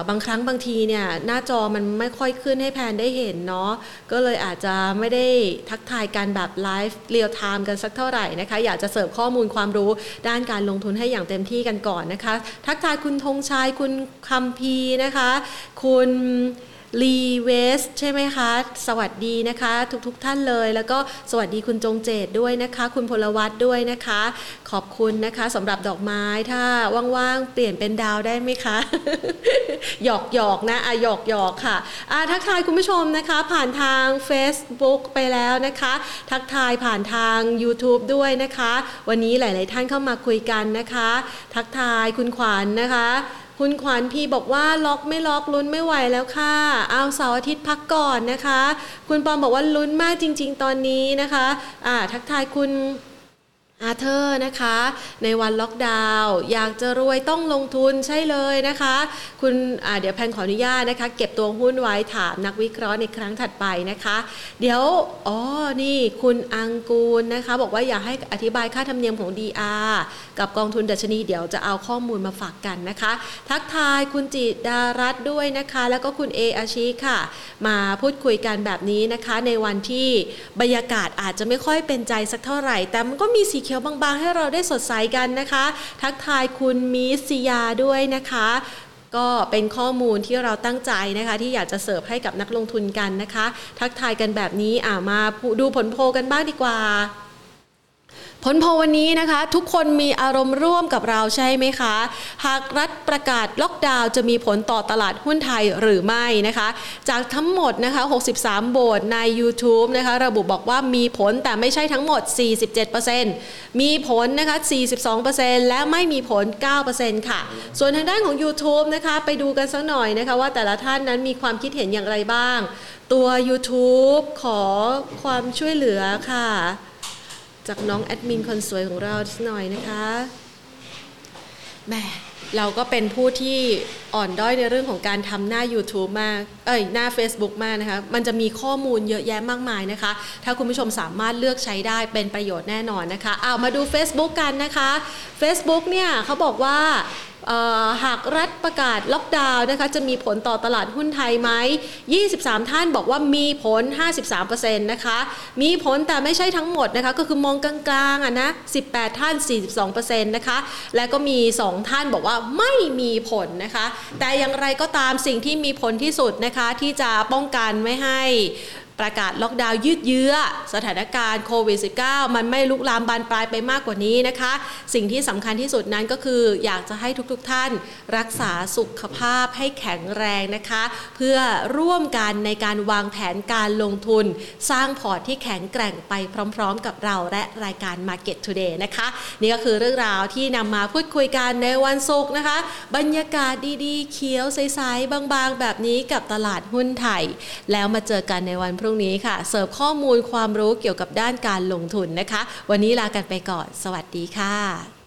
Speaker 1: บางครั้งบางทีเนี่ยหน้าจอมันไม่ค่อยขึ้นให้แพนได้เห็นเนาะก็เลยอาจจะไม่ได้ทักทายกันแบบ live real time กันสักเท่าไหร่นะคะอยากจะเสิร์ฟข้อมูลความรู้ด้านการลงทุนให้อย่างเต็มที่กันก่อนนะคะ ทักทายคุณธงชัยคุณคำพีนะคะ คุณ ลีเวสใช่ไหมคะ สวัสดีนะคะ ทุกๆท่านเลย แล้วก็สวัสดีคุณจงเจตด้วยนะคะ คุณพลวัตด้วยนะคะ ขอบคุณนะคะสำหรับดอกไม้ถ้าว่างๆ เปลี่ยนเป็นดาวได้ไหมคะ หยอกหยอกนะอะหยอกหยอกค่ะอะทักทายคุณผู้ชมนะคะ ผ่านทาง Facebook ไปแล้วนะคะ ทักทายผ่านทาง YouTube ด้วยนะคะ วันนี้หลาย ๆ ท่านเข้ามาคุยกันนะคะ ทักทายคุณขวัญนนะคะ คุณขวัญพีบอกว่าล็อกไม่ล็อกลุ้นไม่ไหวแล้วค่ะ เอาเสาร์อาทิตย์พักก่อนนะคะ คุณปอมบอกว่าลุ้นมากจริง ๆ ตอนนี้นะคะอ่าทักทายคุณอาเธอร์นะคะ ในวันล็อกดาวน์อยากจะรวยต้องลงทุนใช่เลยนะคะ คุณเดี๋ยวแพนขออนุญาตนะคะ เก็บตัวหุ้นไว้ถามนักวิเคราะห์ในครั้งถัดไปนะคะ เดี๋ยว อ๋อ นี่คุณอังกูลนะคะ บอกว่าอยากให้อธิบายค่าธรรมเนียมของ DR กับกองทุนดัชนีเดี๋ยวจะเอาข้อมูลมาฝากกันนะคะ ทักทายคุณจิตดารัตด้วยนะคะ แล้วก็คุณเออาชีค่ะ มาพูดคุยกันแบบนี้นะคะ ในวันที่บรรยากาศอาจจะไม่ค่อยเป็นใจสักเท่าไหร่ แต่มันก็มีสีเขียวบางๆ ให้เราได้สดใสกันนะคะ ทักทายคุณมิสยาด้วยนะคะก็เป็นข้อมูลที่เราตั้งใจนะคะ ที่อยากจะเสิร์ฟให้กับนักลงทุนกันนะคะ ทักทายกันแบบนี้อ่ามาดูผลโพกันบ้างดีกว่า ผลโพวันนี้นะคะ ทุกคนมีอารมณ์ร่วมกับเราใช่ไหมคะ หากรัฐประกาศล็อกดาวน์จะมีผลต่อตลาดหุ้นไทยหรือไม่นะคะ จากทั้งหมดนะคะ 63 โบสใน YouTube นะคะ ระบุบอกว่ามีผลแต่ไม่ใช่ทั้งหมด 47%มีผลนะคะ 42%และไม่มีผล 9%ค่ะ ส่วนทางด้านของ YouTube นะคะ ไปดูกันสักหน่อยนะคะ ว่าแต่ละท่านนั้นมีความคิดเห็นอย่างไรบ้าง ตัว YouTube ขอความช่วยเหลือค่ะ จากน้องแอดมินคนสวยของเราหน่อยนะคะแม่เราก็เป็นผู้ที่อ่อนด้อยในเรื่องของการทำหน้า YouTube มาก เอ้ย หน้า Facebook มากนะคะ มันจะมีข้อมูลเยอะแยะมากมายนะคะ ถ้าคุณผู้ชมสามารถเลือกใช้ได้เป็นประโยชน์แน่นอนนะคะ เอามาดู Facebook กันนะคะ Facebook เนี่ยเขาบอกว่า หากรัฐประกาศล็อกดาวน์นะคะจะมีผลต่อตลาดหุ้นไทยไหม 23 ท่านบอกว่ามีผล 53%นะคะ มีผลแต่ไม่ใช่ทั้งหมดนะคะ ก็คือมองกลางๆอะนะ 18 ท่าน 42%นะคะ และก็มี 2 ท่านบอกว่าไม่มีผลนะคะ แต่อย่างไรก็ตามสิ่งที่มีผลที่สุดนะคะที่จะป้องกันไม่ให้ ประกาศล็อกดาวน์ยืดเยื้อ สถานการณ์โควิด -19 มันไม่ลุกลามบานปลายไปมากกว่านี้นะคะ สิ่งที่สำคัญที่สุดนั้นก็คืออยากจะให้ทุกๆทท่านรักษาสุขภาพให้แข็งแรงนะคะ เพื่อร่วมกันในการวางแผนการลงทุน สร้างพอร์ตที่แข็งแกร่งไปพร้อม ๆ กับเราและรายการ Market Today นะคะ นี่ก็คือเรื่องราวที่นำมาพูดคุยกันในวันศุกร์นะคะ บรรยากาศดีๆ เขียวใสๆบางๆ แบบนี้กับตลาดหุ้นไทย แล้วมาเจอกันในวันพรุ่งนี้ค่ะ เสิร์ฟข้อมูลความรู้เกี่ยวกับด้านการลงทุนนะคะ วันนี้ลากันไปก่อน สวัสดีค่ะ